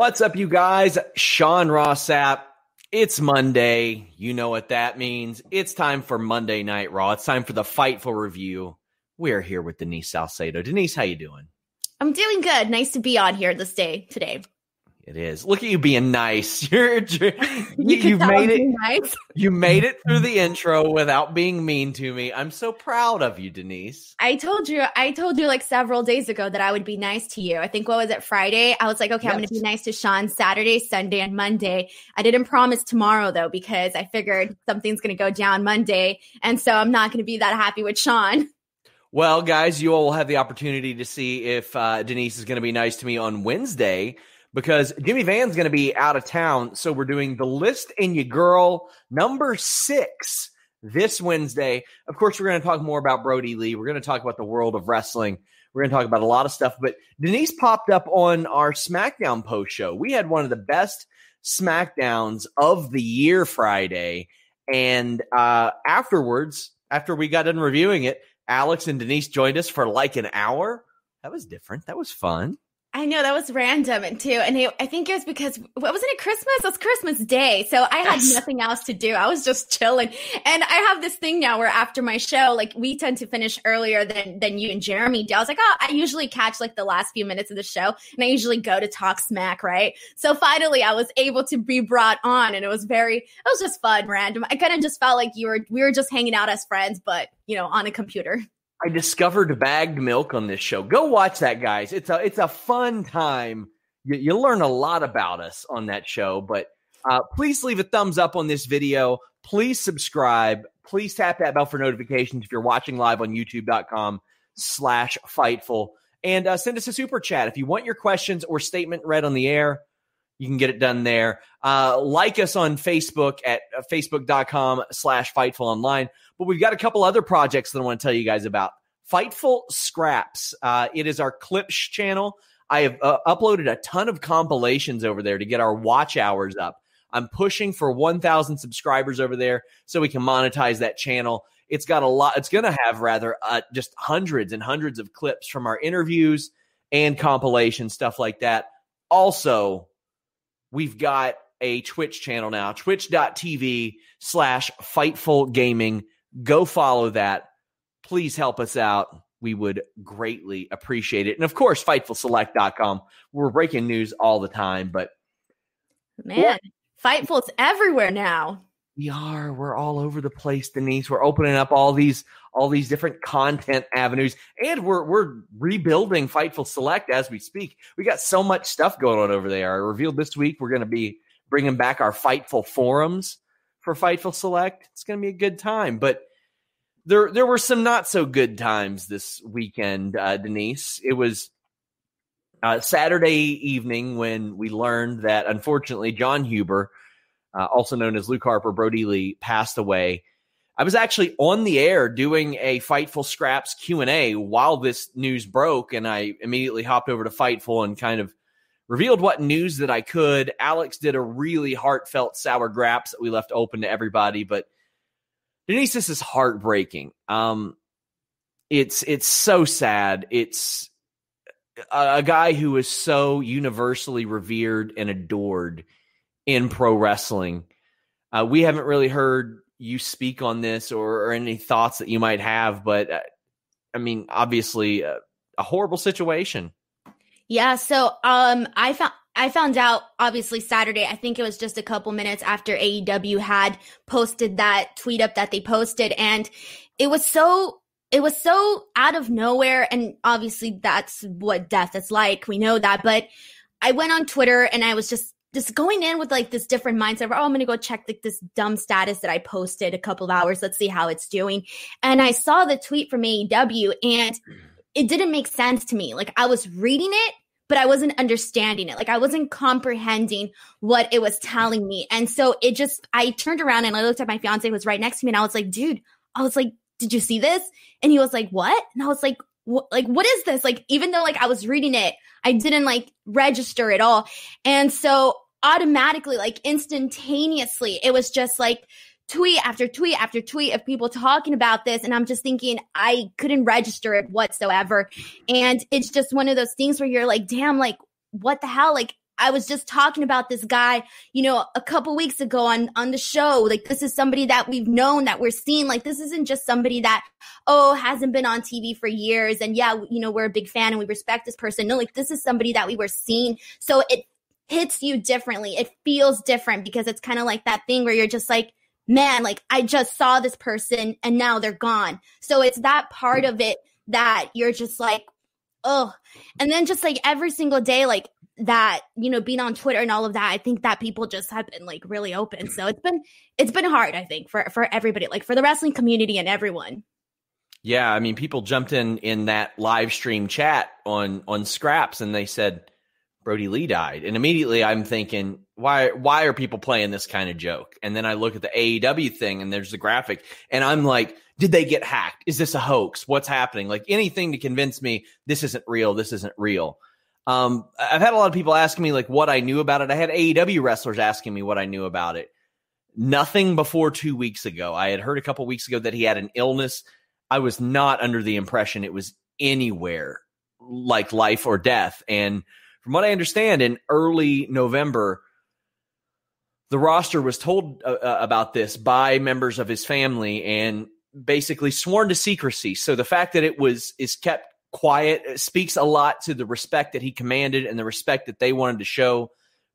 What's up, you guys? Sean Ross Sapp. It's Monday. You know what that means. It's time for Monday Night Raw. It's time for the Fightful review. We're here with Denise Salcedo. Denise, how you doing? I'm doing good. Nice to be on here this day today. It is. Look at you being nice. You're, you're You have made it. nice. You made it through the intro without being mean to me. I'm so proud of you, Denise. I told you, I told you like several days ago that I would be nice to you. I think what was it Friday? I was like, okay, I'm going to be nice to Sean Saturday, Sunday, and Monday. I didn't promise tomorrow though because I figured something's going to go down Monday, and so I'm not going to be that happy with Sean. Well, guys, you all will have the opportunity to see if uh, Denise is going to be nice to me on Wednesday because Jimmy Van's going to be out of town. So we're doing the list and you girl number six this Wednesday. Of course, we're going to talk more about Brodie Lee. We're going to talk about the world of wrestling. We're going to talk about a lot of stuff. But Denise popped up on our SmackDown post show. We had one of the best SmackDowns of the year Friday. And uh, afterwards, after we got done reviewing it, Alex and Denise joined us for like an hour. That was different. That was fun. I know that was random and too, and it, I think it was because what wasn't it Christmas? It was Christmas Day, so I had Yes. nothing else to do. I was just chilling, and I have this thing now where after my show, like we tend to finish earlier than than you and Jeremy do. I was like, oh, I usually catch like the last few minutes of the show, and I usually go to talk smack, right? So finally, I was able to be brought on, and it was very, it was just fun, random. I kind of just felt like you were, we were just hanging out as friends, but you know, on a computer. I discovered bagged milk on this show. Go watch that, guys. It's a it's a fun time. You, you learn a lot about us on that show. But uh, please leave a thumbs up on this video. Please subscribe. Please tap that bell for notifications if you're watching live on YouTube.com slash Fightful. And uh, send us a super chat if you want your questions or statement read on the air. You can get it done there. Uh, like us on Facebook at uh, facebook.com slash Fightful Online. But we've got a couple other projects that I want to tell you guys about. Fightful Scraps. Uh, it is our clips channel. I have uh, uploaded a ton of compilations over there to get our watch hours up. I'm pushing for 1,000 subscribers over there so we can monetize that channel. It's got a lot. It's going to have rather uh, just hundreds and hundreds of clips from our interviews and compilation stuff like that. Also, we've got a Twitch channel now, twitch.tv slash Fightful Gaming. Go follow that. Please help us out. We would greatly appreciate it. And of course, FightfulSelect.com. We're breaking news all the time, but Man, Fightful's everywhere now. we are we're all over the place denise we're opening up all these all these different content avenues and we're we're rebuilding fightful select as we speak. We got so much stuff going on over there. I revealed this week we're going to be bringing back our fightful forums for fightful select. It's going to be a good time but there there were some not so good times this weekend uh, denise. It was uh, saturday evening when we learned that unfortunately jon huber uh, also known as Luke Harper, Brodie Lee, passed away. I was actually on the air doing a Fightful Scraps Q and A while this news broke, and I immediately hopped over to Fightful and kind of revealed what news that I could. Alex did a really heartfelt sour graps that we left open to everybody, but Denise, this is heartbreaking. Um, it's it's so sad. It's a, a guy who is so universally revered and adored in pro wrestling. Uh, we haven't really heard you speak on this or, or any thoughts that you might have, but uh, I mean, obviously, uh, a horrible situation. Yeah. So, um, I found I found out obviously Saturday. I think it was just a couple minutes after AEW had posted that tweet up that they posted, and it was so it was so out of nowhere. And obviously, that's what death is like. We know that, but I went on Twitter and I was just just going in with like this different mindset of, oh, I'm going to go check like this dumb status that I posted a couple of hours. Let's see how it's doing. And I saw the tweet from AEW and it didn't make sense to me. Like I was reading it, but I wasn't understanding it. Like I wasn't comprehending what it was telling me. And so it just, I turned around and I looked at my fiance who was right next to me and I was like, dude, I was like, did you see this? And he was like, what? And I was like, what, like, what is this? Like, even though like I was reading it, I didn't like register at all. And so automatically, like instantaneously, it was just like tweet after tweet after tweet of people talking about this. And I'm just thinking, I couldn't register it whatsoever. And it's just one of those things where you're like, damn, like, what the hell? Like, I was just talking about this guy, you know, a couple weeks ago on on the show. Like this is somebody that we've known that we're seeing. Like this isn't just somebody that oh hasn't been on TV for years and yeah, you know, we're a big fan and we respect this person. No, like this is somebody that we were seeing. So it hits you differently. It feels different because it's kind of like that thing where you're just like man, like I just saw this person and now they're gone. So it's that part of it that you're just like, oh. And then just like every single day, like that you know being on twitter and all of that i think that people just have been like really open. So it's been it's been hard i think for for everybody like for the wrestling community and everyone. Yeah i mean people jumped in in that live stream chat on on scraps and they said brodie lee died. And immediately i'm thinking why why are people playing this kind of joke? And then i look at the aew thing and there's the graphic and i'm like did they get hacked is this a hoax what's happening like anything to convince me this isn't real this isn't real um, I've had a lot of people asking me like what I knew about it. I had AEW wrestlers asking me what I knew about it. Nothing before two weeks ago. I had heard a couple weeks ago that he had an illness. I was not under the impression it was anywhere like life or death. And from what I understand, in early November, the roster was told uh, uh about this by members of his family and basically sworn to secrecy. So the fact that it was is kept quiet speaks a lot to the respect that he commanded and the respect that they wanted to show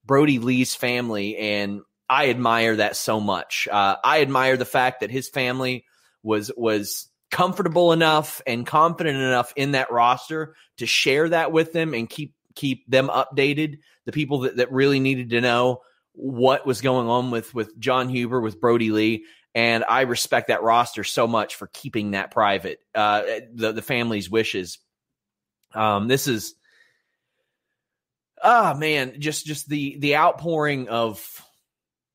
Brodie Lee's family. And I admire that so much. Uh, I admire the fact that his family was was comfortable enough and confident enough in that roster to share that with them and keep keep them updated. The people that, that really needed to know what was going on with with Jon Huber, with Brodie Lee. And I respect that roster so much for keeping that private, uh, the the family's wishes. Um, this is, ah, oh, man, just just the the outpouring of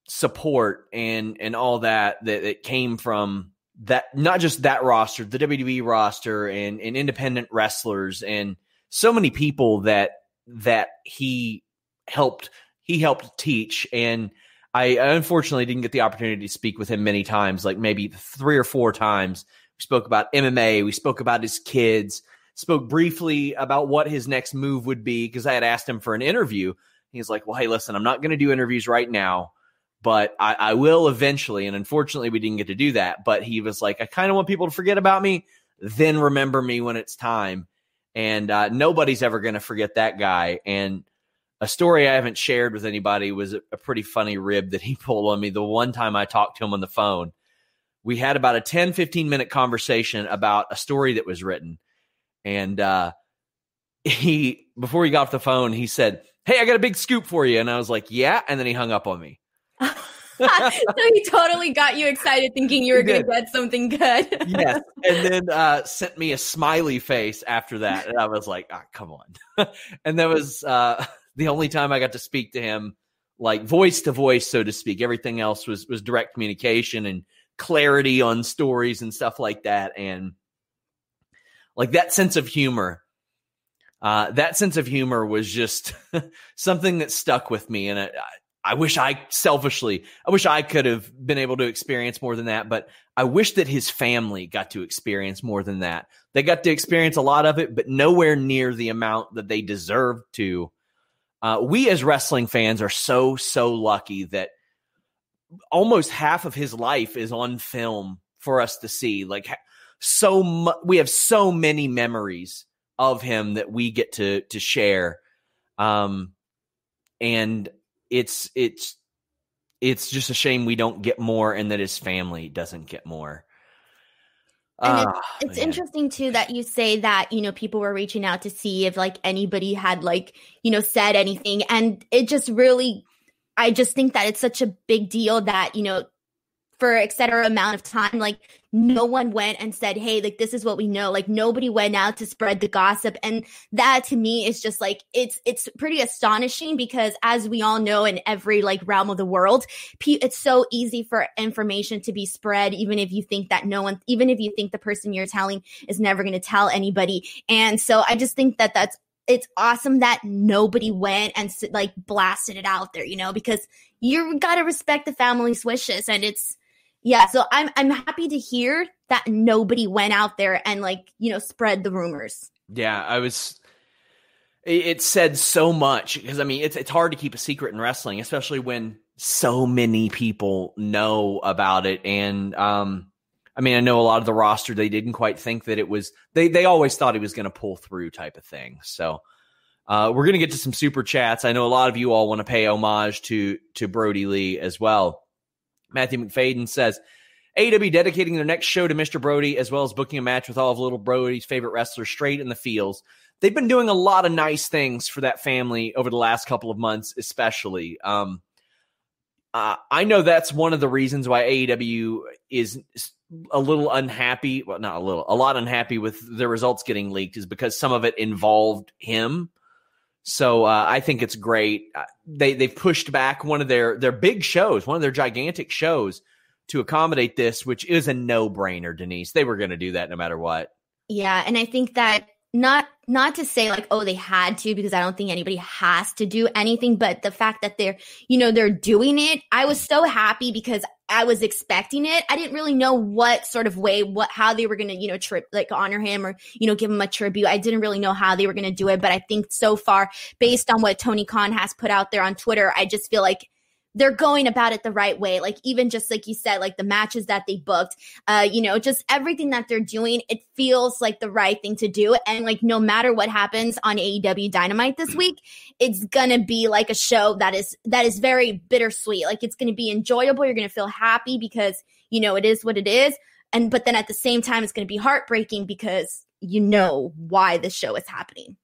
support and and all that that, that came from that not just that roster, the WWE roster and and independent wrestlers and so many people that that he helped he helped teach and I unfortunately didn't get the opportunity to speak with him many times, like maybe three or four times. We spoke about MMA, we spoke about his kids, spoke briefly about what his next move would be because I had asked him for an interview. He's like, Well, hey, listen, I'm not going to do interviews right now, but I, I, will eventually. And unfortunately, we didn't get to do that. But he was like, I kind of want people to forget about me, then remember me when it's time. And uh, nobody's ever going to forget that guy. And a story I haven't shared with anybody was a, pretty funny rib that he pulled on me the one time I talked to him on the phone. We had about a 10, 15 minute conversation about a story that was written and uh, he, before he got off the phone, he said, Hey, I got a big scoop for you. And I was like, Yeah. And then he hung up on me. so he totally got you excited thinking you were going to get something good. yes. And then uh, sent me a smiley face after that. And I was like, ah, come on. and that was uh, the only time I got to speak to him, like voice to voice, so to speak. Everything else was, was direct communication and clarity on stories and stuff like that. And like that sense of humor uh, that sense of humor was just something that stuck with me. And I, I wish I selfishly, I wish I could have been able to experience more than that, but I wish that his family got to experience more than that. They got to experience a lot of it, but nowhere near the amount that they deserved to. Uh, we as wrestling fans are so, so lucky that almost half of his life is on film for us to see. Like, so mu- we have so many memories of him that we get to to share. Um, and it's it's it's just a shame we don't get more and that his family doesn't get more. And it's, ah, it's interesting too that you say that you know people were reaching out to see if like anybody had like you know said anything, and it just really, I just think that it's such a big deal that you know for etc amount of time like no one went and said hey like this is what we know. Like nobody went out to spread the gossip. And that to me is just like it's it's pretty astonishing because as we all know in every like realm of the world it's so easy for information to be spread even if you think that no one even if you think the person you're telling is never going to tell anybody. And so i just think that that's it's awesome that nobody went and like blasted it out there, you know, because you got to respect the family's wishes and it's yeah, so I'm I'm happy to hear that nobody went out there and like, you know, spread the rumors. Yeah, I was it, said so much because I mean, it's it's hard to keep a secret in wrestling, especially when so many people know about it and um I mean, I know a lot of the roster they didn't quite think that it was they they always thought he was going to pull through type of thing. So, uh, we're going to get to some super chats. I know a lot of you all want to pay homage to to Brodie Lee as well. Matthew McFadden says, AEW dedicating their next show to Mr. Brodie, as well as booking a match with all of Little Brodie's favorite wrestlers straight in the fields. They've been doing a lot of nice things for that family over the last couple of months, especially. Um, uh, I know that's one of the reasons why AEW is a little unhappy. Well, not a little, a lot unhappy with the results getting leaked, is because some of it involved him. So uh, I think it's great. Uh, they they've pushed back one of their their big shows, one of their gigantic shows, to accommodate this, which is a no brainer. Denise, they were going to do that no matter what. Yeah, and I think that not not to say like oh they had to because i don't think anybody has to do anything but the fact that they're you know they're doing it i was so happy because i was expecting it. I didn't really know what sort of way what how they were gonna you know trip like honor him or you know give him a tribute. I didn't really know how they were gonna do it but i think so far based on what tony khan has put out there on twitter i just feel like they're going about it the right way. Like even just like you said, like the matches that they booked, uh, you know, just everything that they're doing, it feels like the right thing to do. And like no matter what happens on AEW Dynamite this week, it's gonna be like a show that is that is very bittersweet. Like it's gonna be enjoyable. You're gonna feel happy because you know it is what it is. And but then at the same time, it's gonna be heartbreaking because you know why the show is happening.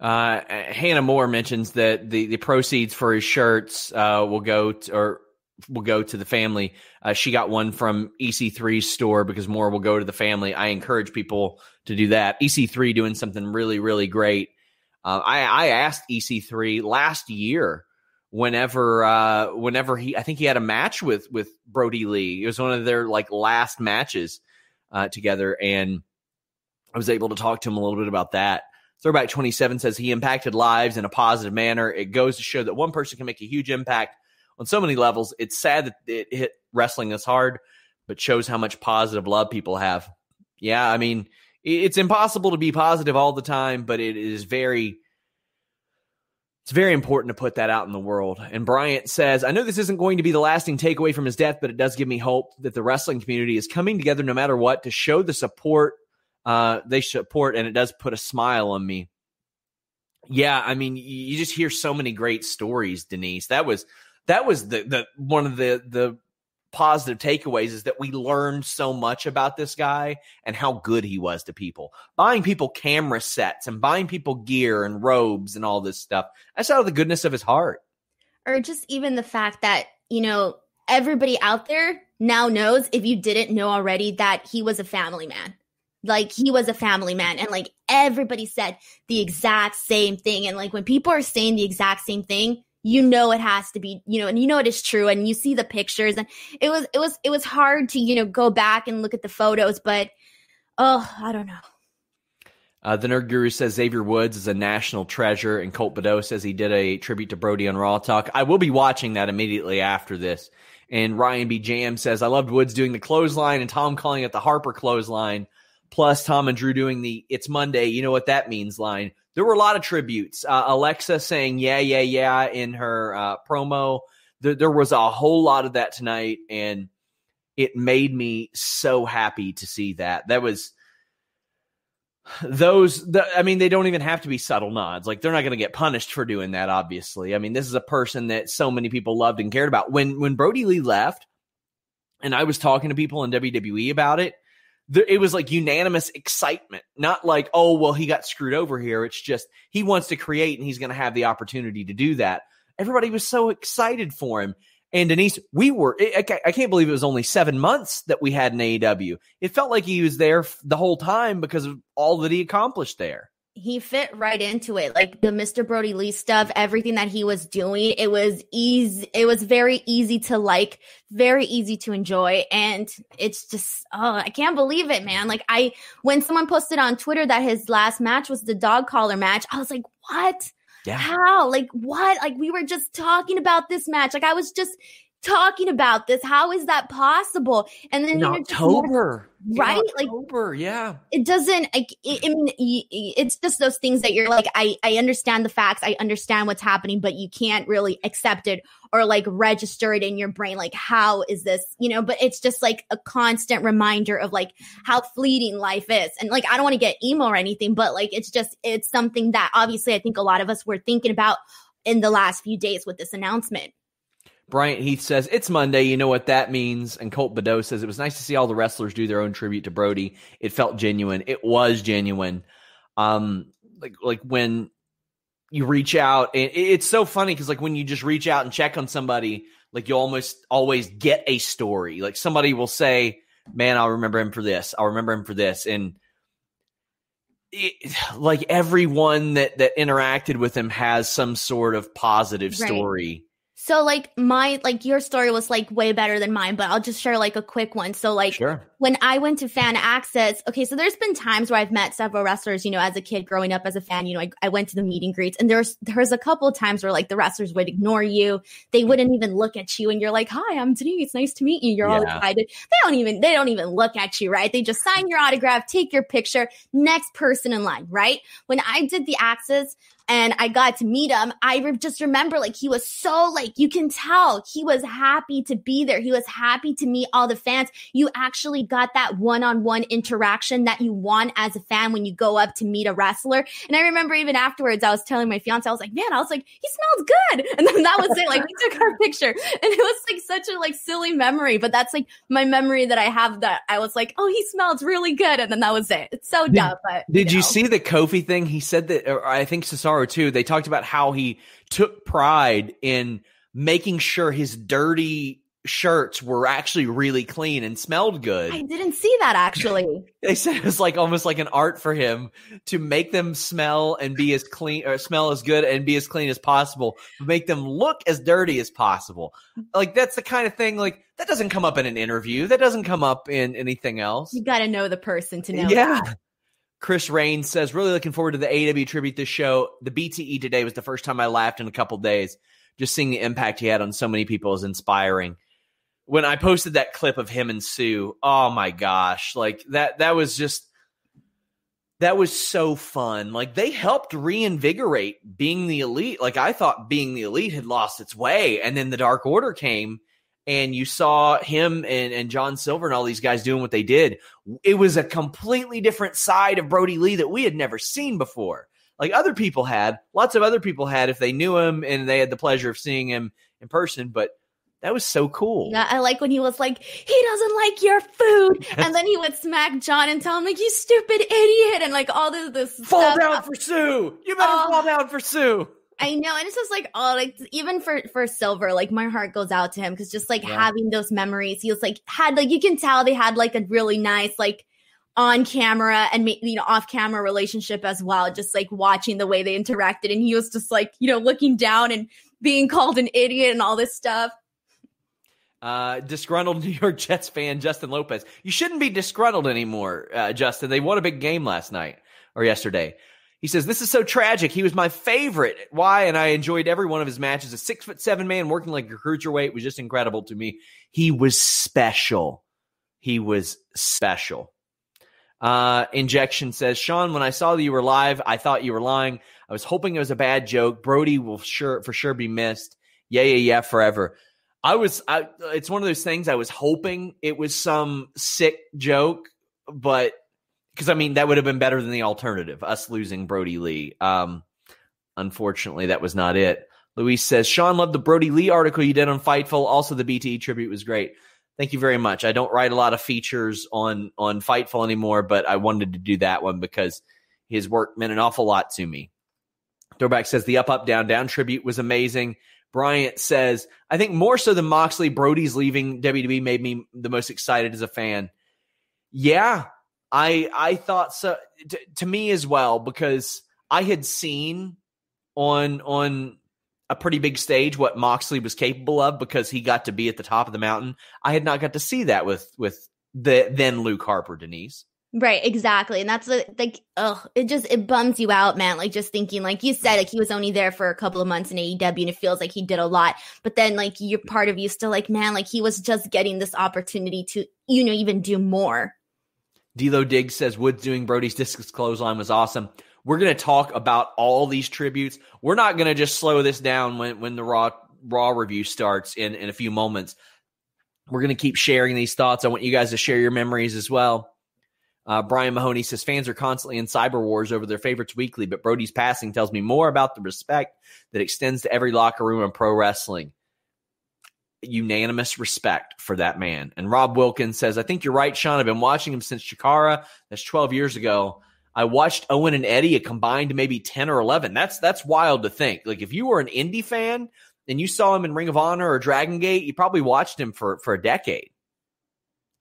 Uh, Hannah Moore mentions that the, the proceeds for his shirts uh, will go to, or will go to the family. Uh, she got one from EC3's store because more will go to the family. I encourage people to do that. EC3 doing something really really great. Uh, I, I asked EC3 last year whenever uh, whenever he I think he had a match with with Brodie Lee. It was one of their like last matches uh, together, and I was able to talk to him a little bit about that. Throwback 27 says he impacted lives in a positive manner. It goes to show that one person can make a huge impact on so many levels. It's sad that it hit wrestling this hard, but shows how much positive love people have. Yeah, I mean, it's impossible to be positive all the time, but it is very it's very important to put that out in the world. And Bryant says, I know this isn't going to be the lasting takeaway from his death, but it does give me hope that the wrestling community is coming together no matter what to show the support uh, they support, and it does put a smile on me. Yeah, I mean, you just hear so many great stories, Denise. That was that was the the one of the the positive takeaways is that we learned so much about this guy and how good he was to people. Buying people camera sets and buying people gear and robes and all this stuff. That's out of the goodness of his heart. Or just even the fact that, you know, everybody out there now knows, if you didn't know already, that he was a family man like he was a family man and like everybody said the exact same thing and like when people are saying the exact same thing you know it has to be you know and you know it is true and you see the pictures and it was it was it was hard to you know go back and look at the photos but oh i don't know Uh, the Nerd Guru says Xavier Woods is a national treasure, and Colt Badeau says he did a tribute to Brodie on Raw Talk. I will be watching that immediately after this. And Ryan B. Jam says, I loved Woods doing the clothesline and Tom calling it the Harper clothesline, plus Tom and Drew doing the It's Monday, you know what that means line. There were a lot of tributes. Uh, Alexa saying, Yeah, yeah, yeah, in her uh, promo. There, there was a whole lot of that tonight, and it made me so happy to see that. That was those the, i mean they don't even have to be subtle nods like they're not going to get punished for doing that obviously i mean this is a person that so many people loved and cared about when when brodie lee left and i was talking to people in wwe about it there, it was like unanimous excitement not like oh well he got screwed over here it's just he wants to create and he's going to have the opportunity to do that everybody was so excited for him and Denise, we were, I can't believe it was only seven months that we had an AEW. It felt like he was there the whole time because of all that he accomplished there. He fit right into it. Like the Mr. Brodie Lee stuff, everything that he was doing, it was easy. It was very easy to like, very easy to enjoy. And it's just, oh, I can't believe it, man. Like I, when someone posted on Twitter that his last match was the dog collar match, I was like, what? Yeah. How? Like what? Like we were just talking about this match. Like I was just talking about this. How is that possible? And then in October, right? October, like yeah. It doesn't. Like, I mean, it's just those things that you're like, I I understand the facts, I understand what's happening, but you can't really accept it or like register it in your brain. Like, how is this? You know. But it's just like a constant reminder of like how fleeting life is, and like I don't want to get emo or anything, but like it's just it's something that obviously I think a lot of us were thinking about in the last few days with this announcement. Bryant Heath says, It's Monday. You know what that means. And Colt Badeau says, It was nice to see all the wrestlers do their own tribute to Brodie. It felt genuine. It was genuine. Um, like, like when you reach out, and it's so funny because, like, when you just reach out and check on somebody, like, you almost always get a story. Like, somebody will say, Man, I'll remember him for this. I'll remember him for this. And, it, like everyone that that interacted with him has some sort of positive story right. So like my like your story was like way better than mine, but I'll just share like a quick one. So like sure. when I went to fan access, okay, so there's been times where I've met several wrestlers, you know, as a kid growing up as a fan, you know, I, I went to the meet and greets and there's there's a couple of times where like the wrestlers would ignore you. They mm. wouldn't even look at you and you're like, Hi, I'm Denise. Nice to meet you. You're yeah. all excited. They don't even they don't even look at you, right? They just sign your autograph, take your picture, next person in line, right? When I did the access, and I got to meet him, I re- just remember like he was so like you can tell he was happy to be there. He was happy to meet all the fans. You actually got that one-on-one interaction that you want as a fan when you go up to meet a wrestler. And I remember even afterwards, I was telling my fiance, I was like, man, I was like, he smells good. And then that was it. Like we took our picture, and it was like such a like silly memory. But that's like my memory that I have that I was like, oh, he smells really good, and then that was it. It's so did, dumb. But did you, know. you see the Kofi thing? He said that, or I think Cesaro Cesaro too, they talked about how he took pride in making sure his dirty shirts were actually really clean and smelled good. I didn't see that actually. they said it was like almost like an art for him to make them smell and be as clean or smell as good and be as clean as possible, make them look as dirty as possible. Like that's the kind of thing like that doesn't come up in an interview. That doesn't come up in anything else. You got to know the person to know. Yeah. That. Chris Rain says, really looking forward to the AW tribute this show. The BTE today was the first time I laughed in a couple days. Just seeing the impact he had on so many people is inspiring. When I posted that clip of him and Sue, oh my gosh, like that that was just that was so fun. Like they helped reinvigorate being the elite. Like I thought being the elite had lost its way. And then the Dark Order came and you saw him and, and John Silver and all these guys doing what they did, it was a completely different side of Brody Lee that we had never seen before. Like other people had, lots of other people had if they knew him and they had the pleasure of seeing him in person, but that was so cool. Yeah, I like when he was like, he doesn't like your food. and then he would smack John and tell him, like, you stupid idiot. And like all this, this fall stuff. down for Sue. You better oh. fall down for Sue. I know, and it's just like oh, like even for for Silver, like my heart goes out to him because just like yeah. having those memories, he was like had like you can tell they had like a really nice like on camera and you know off camera relationship as well. Just like watching the way they interacted, and he was just like you know looking down and being called an idiot and all this stuff. Uh, disgruntled New York Jets fan Justin Lopez. You shouldn't be disgruntled anymore, uh, Justin. They won a big game last night. or yesterday. He says, This is so tragic. He was my favorite. Why? And I enjoyed every one of his matches. A six foot seven man working like a cruiserweight was just incredible to me. He was special. He was special. Uh, Injection says, Sean, when I saw that you were live, I thought you were lying. I was hoping it was a bad joke. Brodie will sure for sure be missed. Yeah, yeah, yeah, forever. I was I it's one of those things I was hoping it was some sick joke, but because I mean that would have been better than the alternative, us losing Brodie Lee. Um, unfortunately, that was not it. Luis says, Sean loved the Brodie Lee article you did on Fightful. Also, the BTE tribute was great. Thank you very much. I don't write a lot of features on on Fightful anymore, but I wanted to do that one because his work meant an awful lot to me. Throwback says the up up down down tribute was amazing. Bryant says, I think more so than Moxley, Brodie's leaving WWE made me the most excited as a fan. Yeah, I I thought so to, to me as well because I had seen on on a pretty big stage what Moxley was capable of because he got to be at the top of the mountain. I had not got to see that with with the then Luke Harper, Denise. Right, exactly. And that's like, oh, it just, it bums you out, man. Like, just thinking, like you said, like he was only there for a couple of months in AEW and it feels like he did a lot. But then, like, you're part of you still like, man, like he was just getting this opportunity to, you know, even do more. D'Lo Diggs says Woods doing Brodie's discus clothesline was awesome. We're going to talk about all these tributes. We're not going to just slow this down when when the raw raw review starts in in a few moments. We're going to keep sharing these thoughts. I want you guys to share your memories as well. Uh, Brian Mahoney says fans are constantly in cyber wars over their favorites weekly, but Brodie's passing tells me more about the respect that extends to every locker room in pro wrestling unanimous respect for that man. And Rob Wilkins says, I think you're right, Sean. I've been watching him since Chikara. That's 12 years ago. I watched Owen and Eddie a combined maybe 10 or 11. That's that's wild to think. Like if you were an indie fan and you saw him in Ring of Honor or Dragon Gate, you probably watched him for for a decade.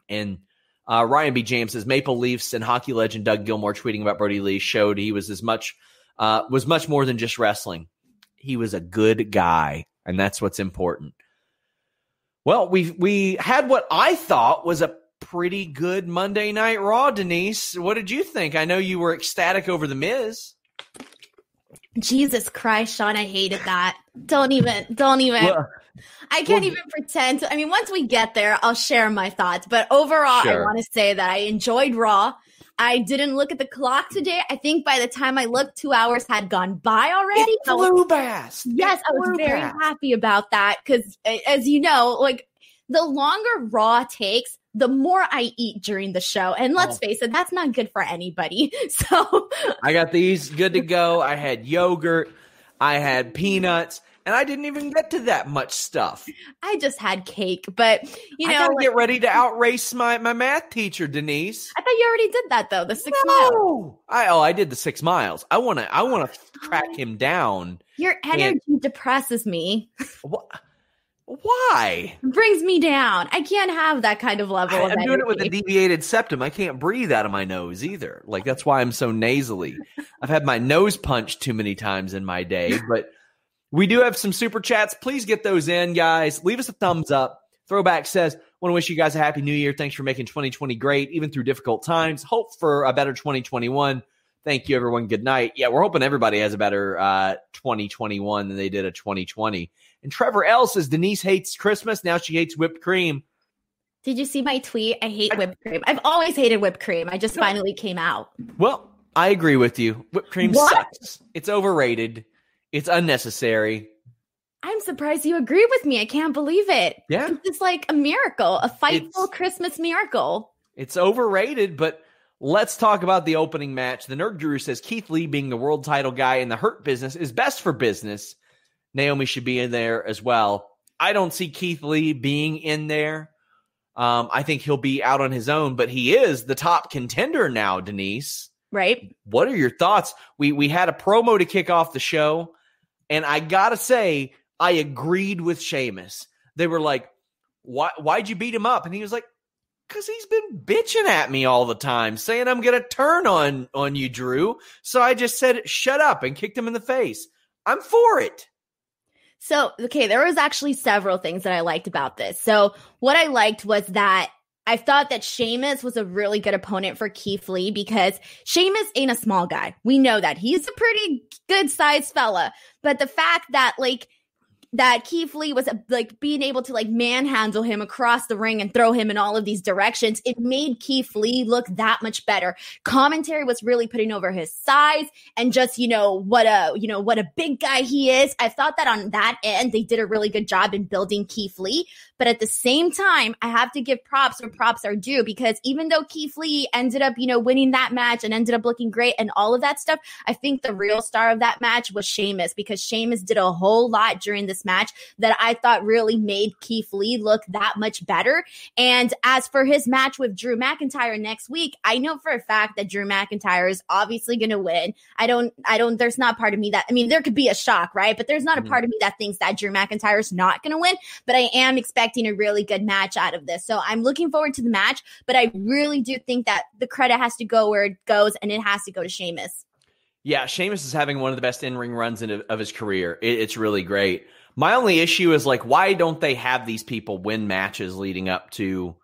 And uh, Ryan B. James says Maple Leafs and hockey legend Doug Gilmour tweeting about Brodie Lee showed he was as much uh, was much more than just wrestling. He was a good guy, and that's what's important. Well, we we had what I thought was a pretty good Monday Night Raw, Denise. What did you think? I know you were ecstatic over the Miz. Jesus Christ, Sean, I hated that. Don't even, don't even. Well, I can't well, even pretend to. I mean, once we get there, I'll share my thoughts. But overall, sure. I want to say that I enjoyed Raw. I didn't look at the clock today. I think by the time I looked, two hours had gone by already. It flew past. Yes, I was very past. happy about that because, as you know, like the longer Raw takes, the more I eat during the show. And oh. let's oh. face it, that's not good for anybody. So I got these good to go. I had yogurt, I had peanuts and I didn't even get to that much stuff. I just had cake, but you know, I gotta like, get ready to outrace my my math teacher, Denise. I thought you already did that though. The six no. miles. I oh, I did the six miles. I want to I want to oh track him down. Your energy and, depresses me. What? Why? It brings me down. I can't have that kind of level. I, of I'm energy. doing it with a deviated septum. I can't breathe out of my nose either. Like that's why I'm so nasally. I've had my nose punched too many times in my day, but we do have some super chats. Please get those in, guys. Leave us a thumbs up. Throwback says, want to wish you guys a happy new year. Thanks for making 2020 great, even through difficult times. Hope for a better 2021. Thank you, everyone. Good night. Yeah, we're hoping everybody has a better uh, 2021 than they did a 2020. And Trevor L says Denise hates Christmas. Now she hates whipped cream. Did you see my tweet? I hate whipped cream. I've always hated whipped cream. I just finally came out. Well, I agree with you. Whipped cream what? sucks. It's overrated. It's unnecessary. I'm surprised you agree with me. I can't believe it. Yeah. It's like a miracle, a fightful Christmas miracle. It's overrated, but let's talk about the opening match. The Nerd Guru says Keith Lee, being the world title guy in the Hurt business, is best for business. Naomi should be in there as well. I don't see Keith Lee being in there. Um, I think he'll be out on his own, but he is the top contender now, Denise. Right. What are your thoughts? We we had a promo to kick off the show. And I gotta say, I agreed with Sheamus. They were like, "Why? Why'd you beat him up?" And he was like, "Cause he's been bitching at me all the time, saying I'm gonna turn on on you, Drew." So I just said, "Shut up!" and kicked him in the face. I'm for it. So, okay, there was actually several things that I liked about this. So, what I liked was that I thought that Sheamus was a really good opponent for Keith Lee because Sheamus ain't a small guy. We know that. He's a pretty good sized fella. But the fact that, like, that Keith Lee was uh, like being able to like manhandle him across the ring and throw him in all of these directions. It made Keith Lee look that much better. Commentary was really putting over his size and just, you know, what a, you know, what a big guy he is. I thought that on that end, they did a really good job in building Keith Lee. But at the same time, I have to give props where props are due because even though Keith Lee ended up, you know, winning that match and ended up looking great and all of that stuff, I think the real star of that match was Sheamus because Sheamus did a whole lot during this match that I thought really made Keith Lee look that much better. And as for his match with Drew McIntyre next week, I know for a fact that Drew McIntyre is obviously going to win. I don't, I don't, there's not part of me that, I mean, there could be a shock, right? But there's not mm-hmm. a part of me that thinks that Drew McIntyre is not going to win. But I am expecting a really good match out of this. So I'm looking forward to the match, but I really do think that the credit has to go where it goes and it has to go to Sheamus. Yeah, Sheamus is having one of the best in ring runs in, of his career. It, it's really great. My only issue is like, why don't they have these people win matches leading up to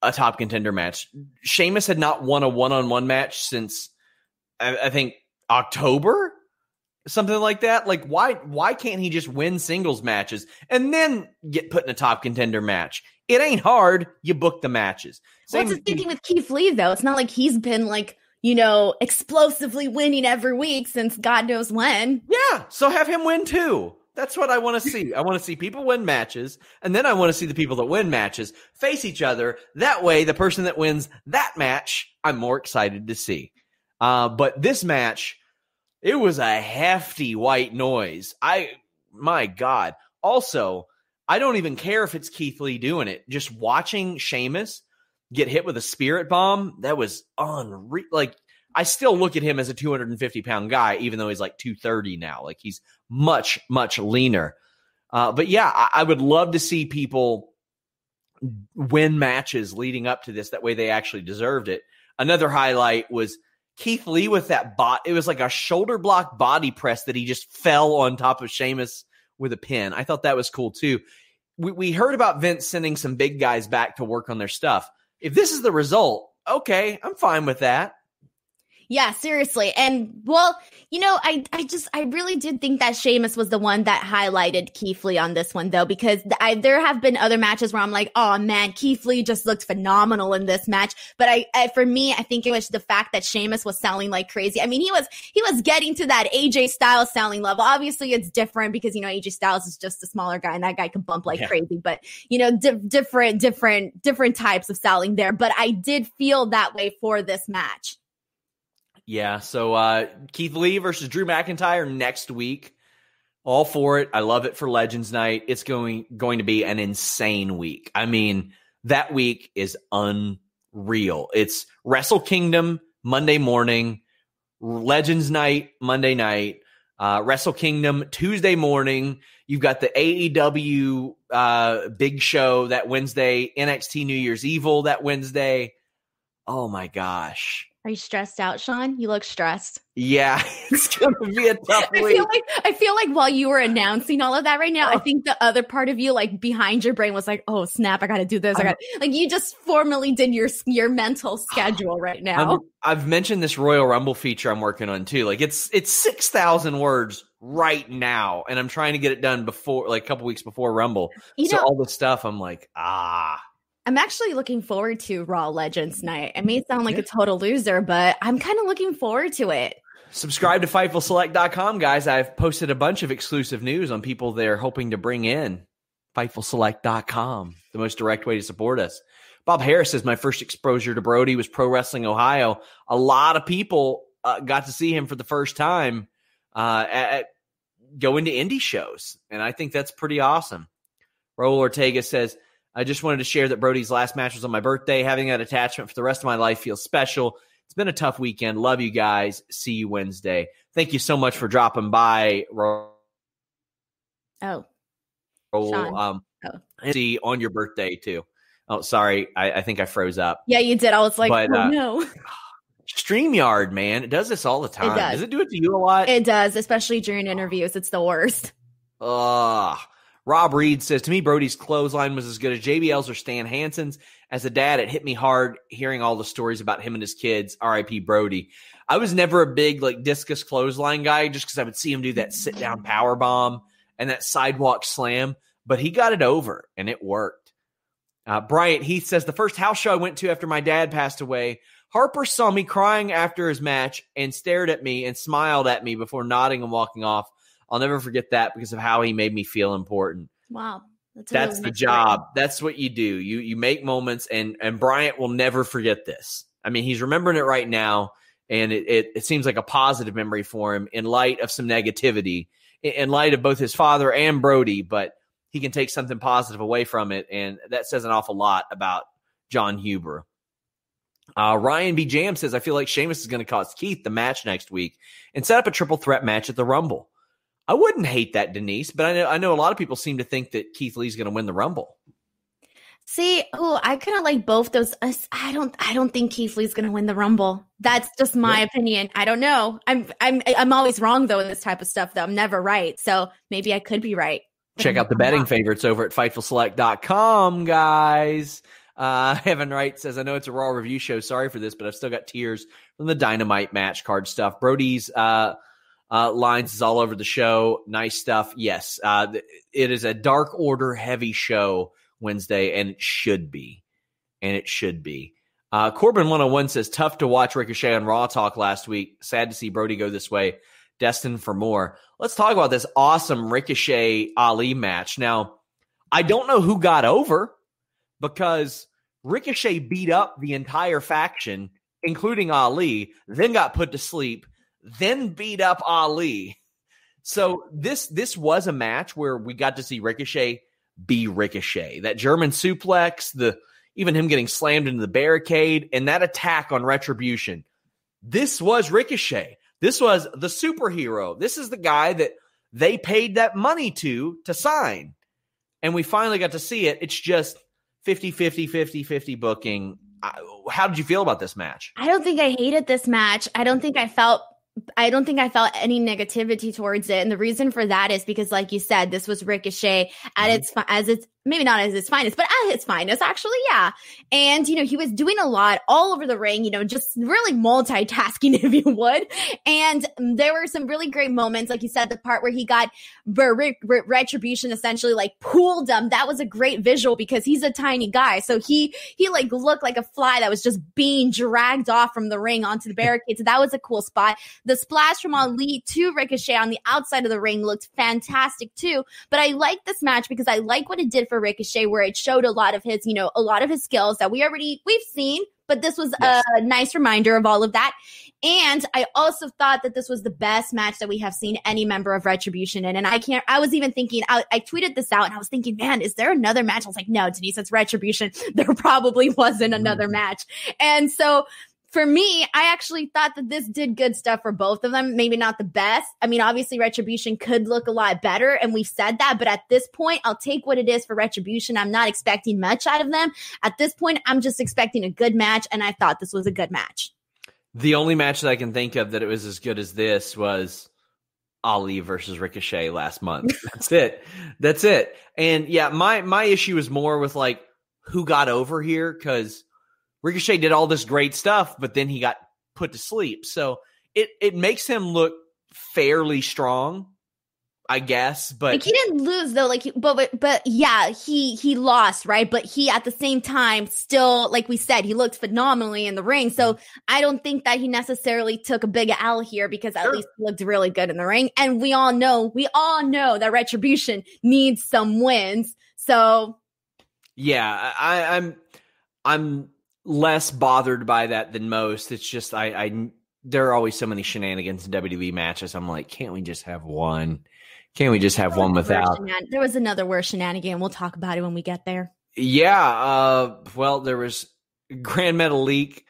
a top contender match? Sheamus had not won a one on one match since I, I, think October, something like that. Like, why why can't he just win singles matches and then get put in a top contender match? It ain't hard. You book the matches. Same What's the thinking with Keith Lee though? It's not like he's been like you know, explosively winning every week since God knows when. Yeah, so have him win too. That's what I want to see. I want to see people win matches, and then I want to see the people that win matches face each other. That way, the person that wins that match, I'm more excited to see. Uh, but this match, it was a hefty white noise. I, my God. Also, I don't even care if it's Keith Lee doing it. Just watching Sheamus get hit with a spirit bomb, that was unreal. Like, I still look at him as a 250 pound guy, even though he's like 230 now. Like he's much, much leaner. Uh, but yeah, I, I, would love to see people win matches leading up to this. That way they actually deserved it. Another highlight was Keith Lee with that bot. It was like a shoulder block body press that he just fell on top of Sheamus with a pin. I thought that was cool too. We, we heard about Vince sending some big guys back to work on their stuff. If this is the result, okay, I'm fine with that. Yeah, seriously. And well, you know, I I just I really did think that Sheamus was the one that highlighted Keith Lee on this one though, because I there have been other matches where I'm like, oh man, Keith Lee just looked phenomenal in this match. But I, I for me, I think it was the fact that Sheamus was selling like crazy. I mean, he was he was getting to that AJ Styles selling level. Obviously, it's different because you know AJ Styles is just a smaller guy and that guy can bump like yeah. crazy. But you know, di- different different different types of selling there. But I did feel that way for this match. Yeah. So uh, Keith Lee versus Drew McIntyre next week. All for it. I love it for Legends Night. It's going going to be an insane week. I mean, that week is unreal. It's Wrestle Kingdom Monday morning, Legends Night Monday night, uh, Wrestle Kingdom Tuesday morning. You've got the AEW uh, big show that Wednesday, NXT New Year's Evil that Wednesday. Oh my gosh. Are you stressed out, Sean? You look stressed. Yeah, it's gonna be a tough week. I. Feel like, I feel like while you were announcing all of that right now, oh. I think the other part of you, like behind your brain, was like, "Oh snap! I got to do this." I got like you just formally did your your mental schedule right now. i have mentioned this Royal Rumble feature I'm working on too. Like it's it's six thousand words right now, and I'm trying to get it done before, like a couple weeks before Rumble. You so know, all the stuff, I'm like, ah. I'm actually looking forward to Raw Legends Night. It may sound like a total loser, but I'm kind of looking forward to it. Subscribe to FightfulSelect.com, guys. I've posted a bunch of exclusive news on people they're hoping to bring in. FightfulSelect.com, the most direct way to support us. Bob Harris says my first exposure to Brodie was Pro Wrestling Ohio. A lot of people uh, got to see him for the first time uh, at, at going to indie shows, and I think that's pretty awesome. Raul Ortega says I just wanted to share that Brodie's last match was on my birthday. Having that attachment for the rest of my life feels special. It's been a tough weekend. Love you guys. See you Wednesday. Thank you so much for dropping by. Oh. Um, oh. See on your birthday too. Oh, sorry. I, I, think I froze up. Yeah, you did. I was like, but, oh, uh, no. StreamYard, man. It does this all the time. It does. does. it do it to you a lot? It does, especially during interviews. It's the worst. Ugh. Rob Reed says to me, Brodie's clothesline was as good as JBL's or Stan Hansen's. As a dad, it hit me hard hearing all the stories about him and his kids. R.I.P. Brodie. I was never a big like discus clothesline guy just because I would see him do that sit down power bomb and that sidewalk slam, but he got it over and it worked. Uh, Bryant Heath says the first house show I went to after my dad passed away, Harper saw me crying after his match and stared at me and smiled at me before nodding and walking off. I'll never forget that because of how he made me feel important. Wow. That's, That's the job. That's what you do. You you make moments and and Bryant will never forget this. I mean, he's remembering it right now and it, it, it seems like a positive memory for him in light of some negativity in light of both his father and Brodie, but he can take something positive away from it and that says an awful lot about Jon Huber. Uh, Ryan B. Jam says, I feel like Sheamus is going to cost Keith the match next week and set up a triple threat match at the Rumble. I wouldn't hate that, Denise, but I know I know a lot of people seem to think that Keith Lee's going to win the Rumble. See, oh, I kind of like both those. I don't, I don't think Keith Lee's going to win the Rumble. That's just my yeah. opinion. I don't know. I'm, I'm, I'm always wrong though in this type of stuff. Though I'm never right, so maybe I could be right. Check out the betting favorites over at FightfulSelect.com, guys. Uh, Evan Wright says, I know it's a Raw review show. Sorry for this, but I've still got tears from the Dynamite match card stuff. Brodie's uh, uh, lines is all over the show. Nice stuff. Yes, uh, it is a Dark Order heavy show Wednesday, and it should be. And it should be. Uh, Corbin 101 says, tough to watch Ricochet on Raw Talk last week. Sad to see Brodie go this way. Destined for more. Let's talk about this awesome Ricochet Ali match. Now, I don't know who got over because Ricochet beat up the entire faction, including Ali, then got put to sleep, then beat up Ali. So this this was a match where we got to see Ricochet be Ricochet. That German suplex, the even him getting slammed into the barricade, and that attack on Retribution. This was Ricochet. This was the superhero. This is the guy that they paid that money to to sign. And we finally got to see it. It's just 50 50 50 50 booking. How did you feel about this match? I don't think I hated this match. I don't think I felt I don't think I felt any negativity towards it, and the reason for that is because, like you said, this was Ricochet at mm-hmm. its as its maybe not as its finest, but at its finest, actually, yeah. And you know, he was doing a lot all over the ring, you know, just really multitasking, if you would. And there were some really great moments, like you said, the part where he got re- re- retribution essentially like pulled him. That was a great visual because he's a tiny guy, so he he like looked like a fly that was just being dragged off from the ring onto the barricade. So that was a cool spot. The splash from Ali to Ricochet on the outside of the ring looked fantastic too. But I like this match because I like what it did for Ricochet, where it showed a lot of his, you know, a lot of his skills that we already we've seen. But this was yes. a nice reminder of all of that. And I also thought that this was the best match that we have seen any member of Retribution in. And I can't, I was even thinking, I, I, tweeted this out and I was thinking, man, is there another match? I was like, no, Denise, it's Retribution. There probably wasn't another mm. match. And so for me, I actually thought that this did good stuff for both of them. Maybe not the best. I mean, obviously, Retribution could look a lot better, and we've said that. But at this point, I'll take what it is for Retribution. I'm not expecting much out of them. At this point, I'm just expecting a good match, and I thought this was a good match. The only match that I can think of that it was as good as this was Ali versus Ricochet last month. That's it. That's it. And yeah, my my issue is more with like who got over here because Ricochet did all this great stuff, but then he got put to sleep. So it it makes him look fairly strong, I guess. But like he didn't lose though. Like, but but but yeah, he he lost, right? But he at the same time still, like we said, he looked phenomenally in the ring. So I don't think that he necessarily took a big L here because at sure. least he looked really good in the ring. And we all know, we all know that Retribution needs some wins. So yeah, I, I'm I'm less bothered by that than most. It's just I, I there are always so many shenanigans in WWE matches. I'm like, can't we just have one? Can't we just have one without? Shenan- there was another worse shenanigan. We'll talk about it when we get there. Yeah. Uh, well, there was Grand Metalik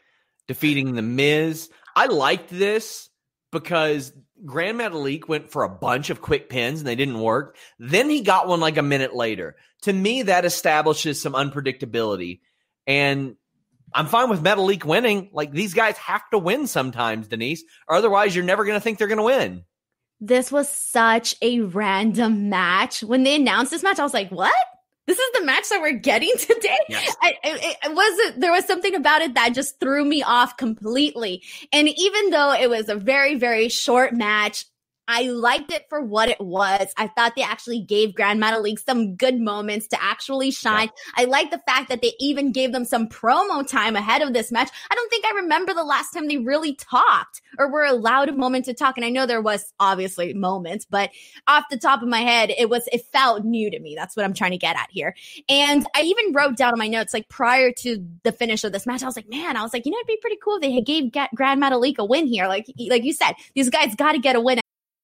defeating the Miz. I liked this because Grand Metalik went for a bunch of quick pins and they didn't work. Then he got one like a minute later. To me, that establishes some unpredictability. And I'm fine with Metalik winning. Like these guys have to win sometimes, Denise, or otherwise you're never going to think they're going to win. this was such a random match. When they announced this match, I was like, what? This is the match that we're getting today. Yes. I, it, it wasn't, there was something about it that just threw me off completely. And even though it was a very, very short match, I liked it for what it was. I thought they actually gave Grand Metalik some good moments to actually shine. Yeah. I like the fact that they even gave them some promo time ahead of this match. I don't think I remember the last time they really talked or were allowed a moment to talk. And I know there was obviously moments, but off the top of my head, it was, it felt new to me. That's what I'm trying to get at here. And I even wrote down on my notes, like prior to the finish of this match, I was like, man, I was like, you know, it'd be pretty cool if they gave Grand Metalik a win here. Like, like you said, these guys got to get a win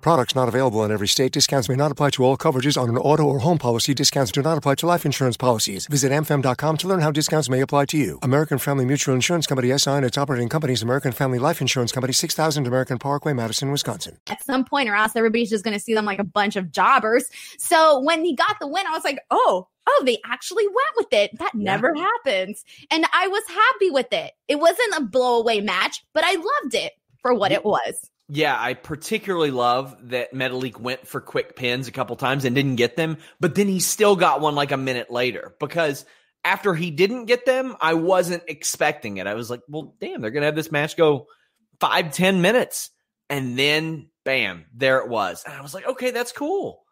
Products not available in every state. Discounts may not apply to all coverages on an auto or home policy. Discounts do not apply to life insurance policies. Visit amfam.com to learn how discounts may apply to you. American Family Mutual Insurance Company SI and its operating companies American Family Life Insurance Company 6000 American Parkway, Madison, Wisconsin. At some point or else everybody's just going to see them like a bunch of jobbers. So when he got the win, I was like, "Oh, oh, they actually went with it. That yeah. never happens." And I was happy with it. It wasn't a blowaway match, but I loved it for what it was. Yeah, I particularly love that Metalik went for quick pins a couple times and didn't get them, but then he still got one like a minute later because after he didn't get them, I wasn't expecting it. I was like, well, damn, they're going to have this match go five, ten minutes. And then, bam, there it was. And I was like, okay, that's cool.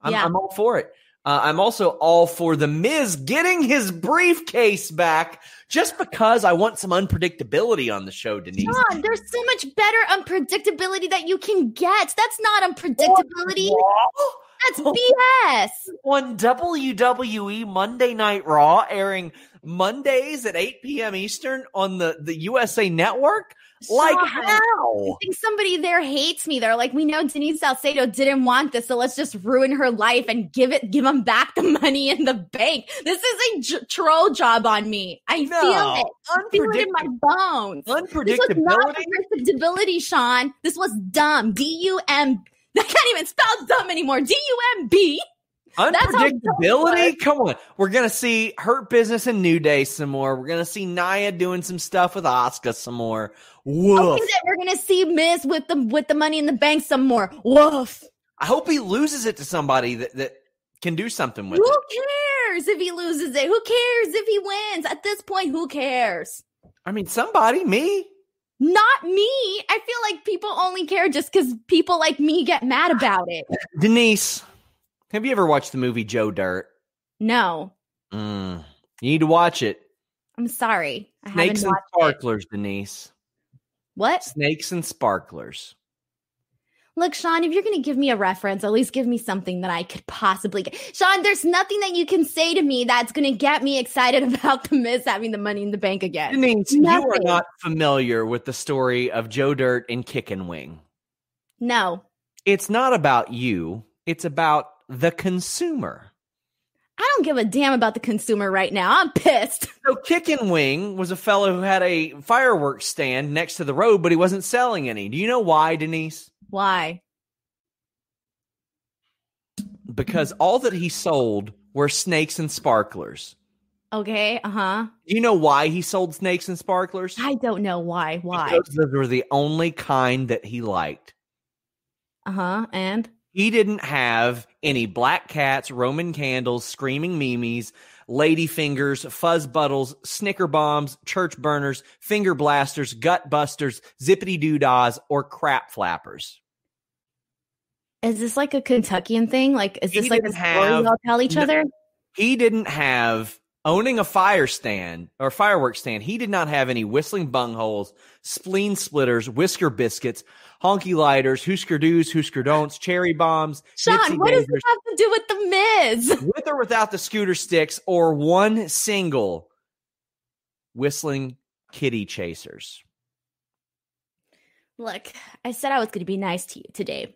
I'm, yeah. I'm all for it. Uh, I'm also all for The Miz getting his briefcase back just because I want some unpredictability on the show, Denise. John, there's so much better unpredictability that you can get. That's not unpredictability. That's BS. On WWE Monday Night Raw, airing Mondays at 8 p.m. Eastern on the, the USA Network. Like how? I think somebody there hates me. They're like, we know Denise Salcedo didn't want this, so let's just ruin her life and give it, give them back the money in the bank. This is a j- troll job on me. I no, feel it. I feel it in my bones. Unpredictability. This was not unpredictability, Sean. This was dumb. D U M. I can't even spell dumb anymore. D U M B. Unpredictability? Come on. We're going to see Hurt Business and New Day some more. We're going to see Nia doing some stuff with Asuka some more. Woof. we're going to see Miz with the with the money in the bank some more. Woof. I hope he loses it to somebody that, that can do something with who it. Who cares if he loses it? Who cares if he wins? At this point, who cares? I mean, somebody, me. Not me. I feel like people only care just because people like me get mad about it. Denise, have you ever watched the movie Joe Dirt? No. Mm, you need to watch it. I'm sorry. I Snakes and sparklers, it. Denise. What? Snakes and sparklers. Look, Sean, if you're going to give me a reference, at least give me something that I could possibly get. Sean, there's nothing that you can say to me that's going to get me excited about the Miz having the money in the bank again. Denise, nothing. you are not familiar with the story of Joe Dirt and Kickin' Wing. No. It's not about you. It's about the consumer. I don't give a damn about the consumer right now. I'm pissed. So Kickin' Wing was a fellow who had a fireworks stand next to the road, but he wasn't selling any. Do you know why, Denise? Why? Because all that he sold were snakes and sparklers. Okay, uh-huh. Do you know why he sold snakes and sparklers? I don't know why. Why? Because those were the only kind that he liked. Uh-huh. And he didn't have any black cats, Roman candles, screaming mimes, lady fingers, fuzz buttles, snicker bombs, church burners, finger blasters, gut busters, zippity doodads, or crap flappers. Is this like a Kentuckian thing? Like, is this like a story y'all tell each no, other? He didn't have owning a fire stand or fireworks stand. He did not have any whistling bungholes, spleen splitters, whisker biscuits, honky lighters, Husker do's, Husker don'ts, cherry bombs. Sean, Nipsey what does this have to do with the Miz? with or without the scooter sticks, or one single whistling kitty chasers? Look, I said I was going to be nice to you today.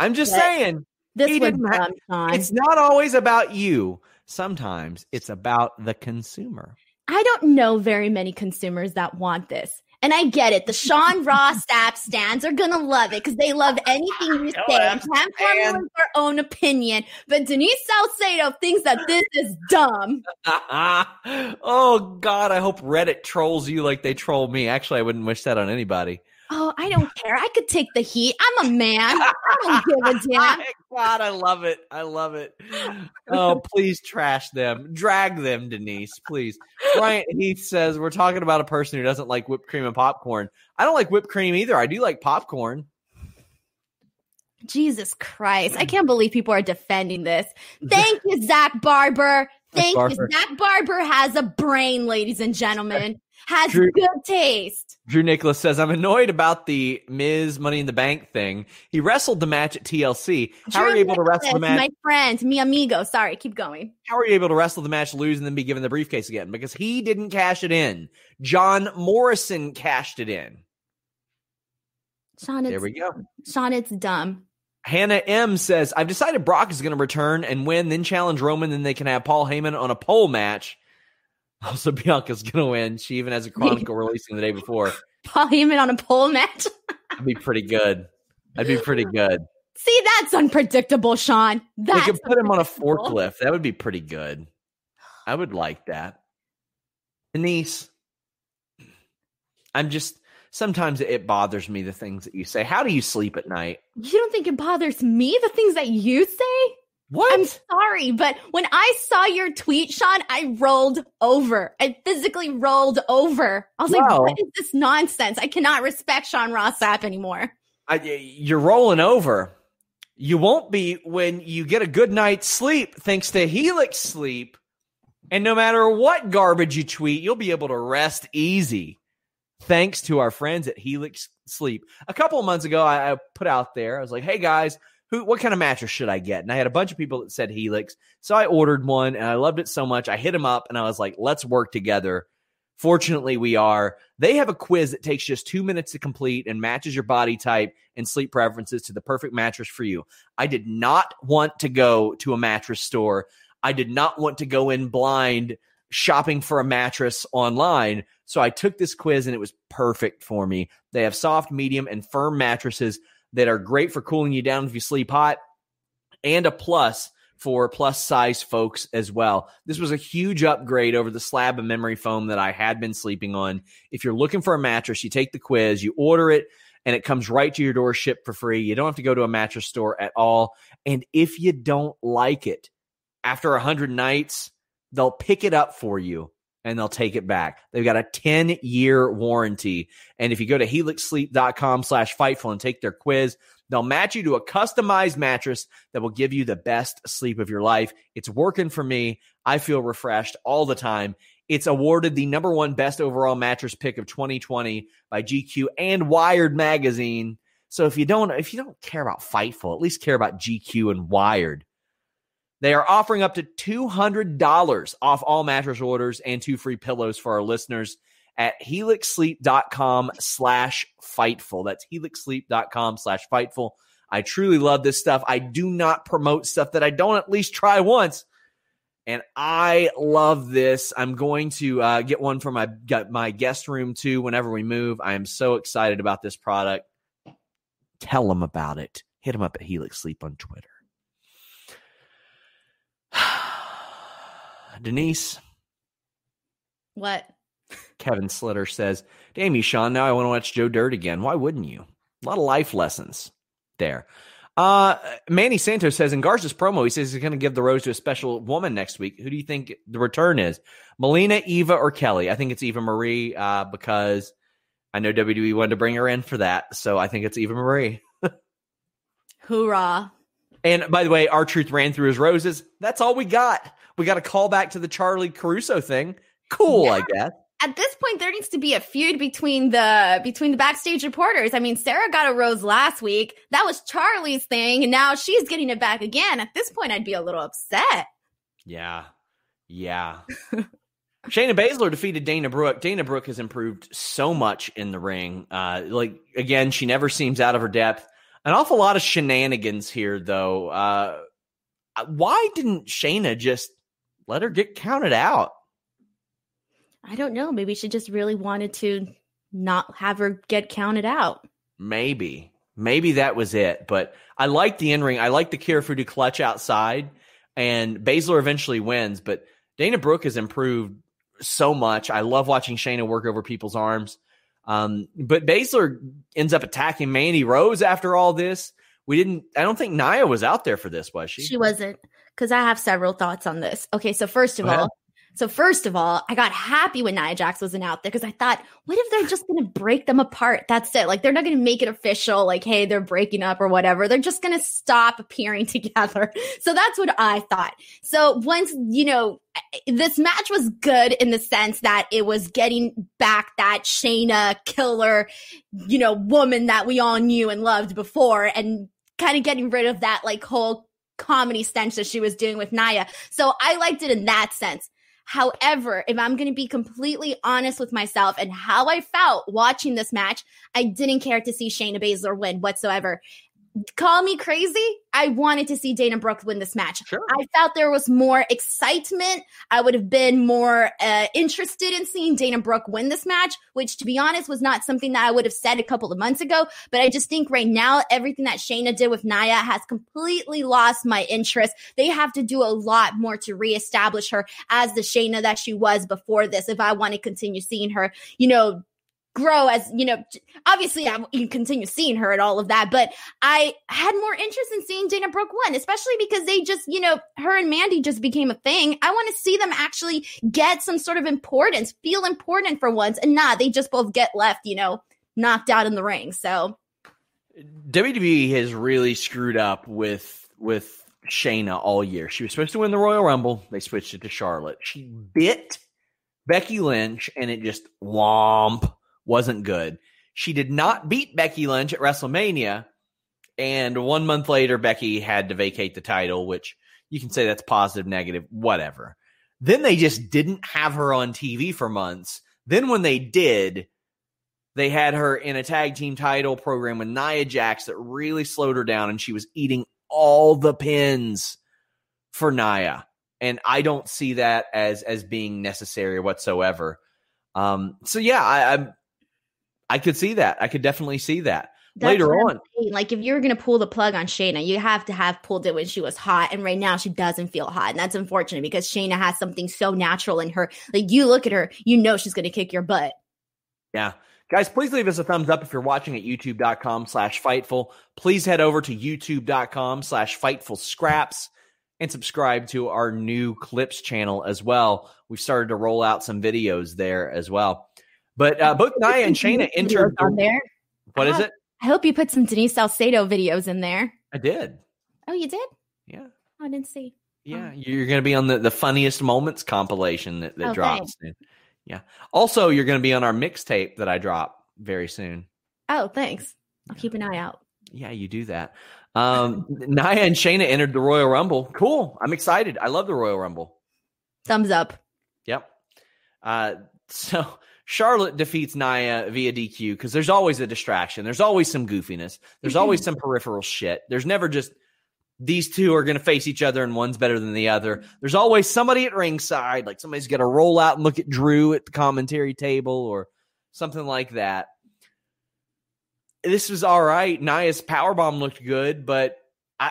I'm just saying, This didn't ha- Sean. it's not always about you. Sometimes it's about the consumer. I don't know very many consumers that want this. And I get it. The Sean Ross Sapp stands are gonna love it because they love anything you say and can't formulate their own opinion. But Denise Salcedo thinks that this is dumb. oh God, I hope Reddit trolls you like they troll me. Actually, I wouldn't wish that on anybody. Oh, I don't care. I could take the heat. I'm a man. I don't give a damn. God, I love it. I love it. Oh, please trash them. Drag them, Denise, please. Bryant Heath says we're talking about a person who doesn't like whipped cream and popcorn. I don't like whipped cream either. I do like popcorn. Jesus Christ. I can't believe people are defending this. Thank you, Zach Barber. Thank Barber. you. Zach Barber has a brain, ladies and gentlemen. Has Drew- good taste. Drew Nicholas says, I'm annoyed about the Miz Money in the Bank thing. He wrestled the match at TLC. How are you able to wrestle the match? My friend, mi amigo. Sorry, keep going. How are you able to wrestle the match, lose, and then be given the briefcase again? Because he didn't cash it in. John Morrison cashed it in. Sean, There we go. Sean, it's dumb. Hannah M says, I've decided Brock is going to return and win, then challenge Roman, then they can have Paul Heyman on a pole match. Also, Bianca's to win. She even has a Chronicle releasing the day before. Paul Heyman on a pole match. That'd be pretty good. That'd be pretty good. See, that's unpredictable, Sean. We could put him on a forklift. That would be pretty good. I would like that. Denise, I'm just sometimes it bothers me the things that you say. How do you sleep at night? You don't think it bothers me, the things that you say? What? I'm sorry, but when I saw your tweet, Sean, I rolled over. I physically rolled over. I was Wow. like, what is this nonsense? I cannot respect Sean Ross Sapp anymore. I, you're rolling over. You won't be when you get a good night's sleep thanks to Helix Sleep. And no matter what garbage you tweet, you'll be able to rest easy thanks to our friends at Helix Sleep. A couple of months ago, I, I put out there, I was like, hey guys, who, what kind of mattress should I get? And I had a bunch of people that said Helix. So I ordered one and I loved it so much. I hit them up and I was like, let's work together. Fortunately, we are. They have a quiz that takes just two minutes to complete and matches your body type and sleep preferences to the perfect mattress for you. I did not want to go to a mattress store. I did not want to go in blind shopping for a mattress online. So I took this quiz and it was perfect for me. They have soft, medium, and firm mattresses that are great for cooling you down if you sleep hot, and a plus for plus size folks as well. This was a huge upgrade over the slab of memory foam that I had been sleeping on. If you're looking for a mattress, you take the quiz, you order it, and it comes right to your door shipped for free. You don't have to go to a mattress store at all. And if you don't like it after 100 nights, they'll pick it up for you and they'll take it back. They've got a 10 year warranty. And if you go to helixsleep.com slash fightful and take their quiz, they'll match you to a customized mattress that will give you the best sleep of your life. It's working for me. I feel refreshed all the time. It's awarded the number one best overall mattress pick of 2020 by GQ and Wired magazine. So if you don't if you don't care about Fightful, at least care about GQ and Wired. They are offering up to $200 off all mattress orders and two free pillows for our listeners at helixsleep.com slash fightful. That's helixsleep.com slash fightful. I truly love this stuff. I do not promote stuff that I don't at least try once. And I love this. I'm going to uh, get one for my my guest room too whenever we move. I am so excited about this product. Tell them about it. Hit them up at Helix Sleep on Twitter. Denise, What? Kevin Slitter says, Damn you, Sean. Now I want to watch Joe Dirt again. Why wouldn't you? A lot of life lessons there. Uh, Manny Santos says in Garza's promo, he says he's going to give the rose to a special woman next week. Who do you think the return is? Melina, Eva, or Kelly? I think it's Eva Marie uh, because I know WWE wanted to bring her in for that. So I think it's Eva Marie. Hoorah. And by the way, R-Truth ran through his roses. That's all we got. We got a call back to the Charly Caruso thing. Cool, I guess. at this point there needs to be a feud between the between the backstage reporters. I mean, Sarah got a rose last week. That was Charlie's thing, and now she's getting it back again. At this point, I'd be a little upset. Yeah. Yeah. Shayna Baszler defeated Dana Brooke. Dana Brooke has improved so much in the ring. Uh, like again, she never seems out of her depth. An awful lot of shenanigans here, though. Uh, why didn't Shayna just let her get counted out? I don't know. Maybe she just really wanted to not have her get counted out. Maybe. Maybe that was it. But I like the in ring. I like the Kirifuda clutch outside. And Baszler eventually wins. But Dana Brooke has improved so much. I love watching Shayna work over people's arms. Um, but Baszler ends up attacking Mandy Rose after all this. We didn't, I don't think Nia was out there for this, was she? She wasn't. Because I have several thoughts on this. Okay, so first of all, so first of all, I got happy when Nia Jax wasn't out there because I thought, what if they're just going to break them apart? That's it. Like they're not going to make it official. Like, hey, they're breaking up or whatever. They're just going to stop appearing together. So that's what I thought. So once you know, eh, this match was good in the sense that it was getting back that Shayna killer, you know, woman that we all knew and loved before, and kind of getting rid of that like whole comedy stench that she was doing with Nia. So I liked it in that sense. However, if I'm going to be completely honest with myself and how I felt watching this match, I didn't care to see Shayna Baszler win whatsoever call me crazy. I wanted to see Dana Brooke win this match. Sure. I felt there was more excitement. I would have been more uh, interested in seeing Dana Brooke win this match, which to be honest was not something that I would have said a couple of months ago. But I just think right now, everything that Shayna did with Nia has completely lost my interest. They have to do a lot more to reestablish her as the Shayna that she was before this. If I want to continue seeing her, you know, grow as you know obviously I, you continue seeing her and all of that but i had more interest in seeing dana brooke one especially because they just you know her and mandy just became a thing. I want to see them actually get some sort of importance feel important for once and not they just both get left you know knocked out in the ring so. Wwe has really screwed up with with shayna all year. She was supposed to win the royal rumble. They switched it to charlotte. She bit becky lynch and it just womp wasn't good. She did not beat Becky Lynch at WrestleMania. And one month later, Becky had to vacate the title, which you can say that's positive, negative, whatever. Then they just didn't have her on TV for months. Then when they did, they had her in a tag team title program with Nia Jax that really slowed her down, and she was eating all the pins for Nia. And I don't see that as as being necessary whatsoever. Um, so yeah, I, I'm I could see that. I could definitely see that. That's Later on, like if you're going to pull the plug on Shayna, you have to have pulled it when she was hot, and right now she doesn't feel hot, and that's unfortunate because Shayna has something so natural in her. Like you look at her, you know she's going to kick your butt. Yeah. Guys, please leave us a thumbs up if you're watching at youtube.com slash fightful. Please head over to youtube.com slash fightful scraps and subscribe to our new clips channel as well. We've started to roll out some videos there as well. But uh, both Nia and Shayna entered on there. What is it? I hope you put some Denise Salcedo videos in there. I did. Oh, you did? Yeah. Oh, I didn't see. Yeah, oh. you're going to be on the, the funniest moments compilation that, that oh, drops. Yeah. Also, you're going to be on our mixtape that I drop very soon. Oh, thanks. I'll keep an eye out. Yeah, you do that. Um, Nia and Shayna entered the Royal Rumble. Cool. I'm excited. I love the Royal Rumble. Thumbs up. Yep. Uh, so Charlotte defeats Nia via DQ because there's always a distraction. There's always some goofiness. There's always some peripheral shit. There's never just these two are going to face each other and one's better than the other. There's always somebody at ringside, like somebody's got to roll out and look at Drew at the commentary table or something like that. This was all right. Nia's power bomb looked good, but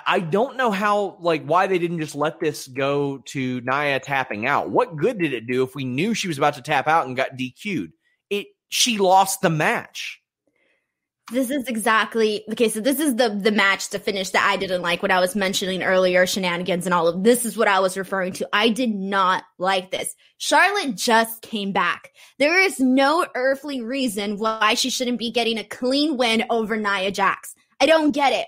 I, don't know how, like, why they didn't just let this go to Nia tapping out. What good did it do if we knew she was about to tap out and got DQ'd? It she lost the match. This is exactly okay. So this is the the match to finish that I didn't like. What I was mentioning earlier, shenanigans and all of this is what I was referring to. I did not like this. Charlotte just came back. There is no earthly reason why she shouldn't be getting a clean win over Nia Jax. I don't get it.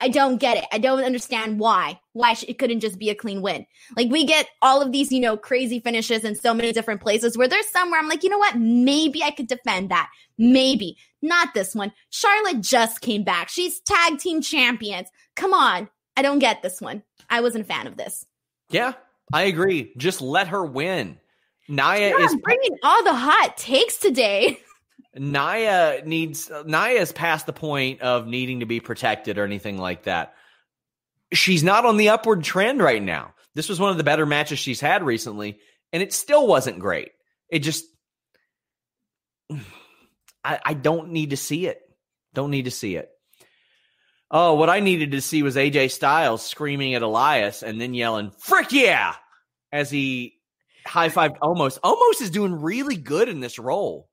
I don't get it. I don't understand why. Why it couldn't just be a clean win. Like we get all of these, you know, crazy finishes in so many different places where there's somewhere I'm like, you know what? Maybe I could defend that. Maybe. Not this one. Charlotte just came back. She's tag team champions. Come on. I don't get this one. I wasn't a fan of this. Yeah, I agree. Just let her win. Nia Yeah, is bringing all the hot takes today. Nia needs is past the point of needing to be protected or anything like that. She's not on the upward trend right now. This was one of the better matches she's had recently, and it still wasn't great. It just I, I don't need to see it. Don't need to see it. Oh, what I needed to see was AJ Styles screaming at Elias and then yelling, Frick yeah! As he high fived Omos. Omos is doing really good in this role.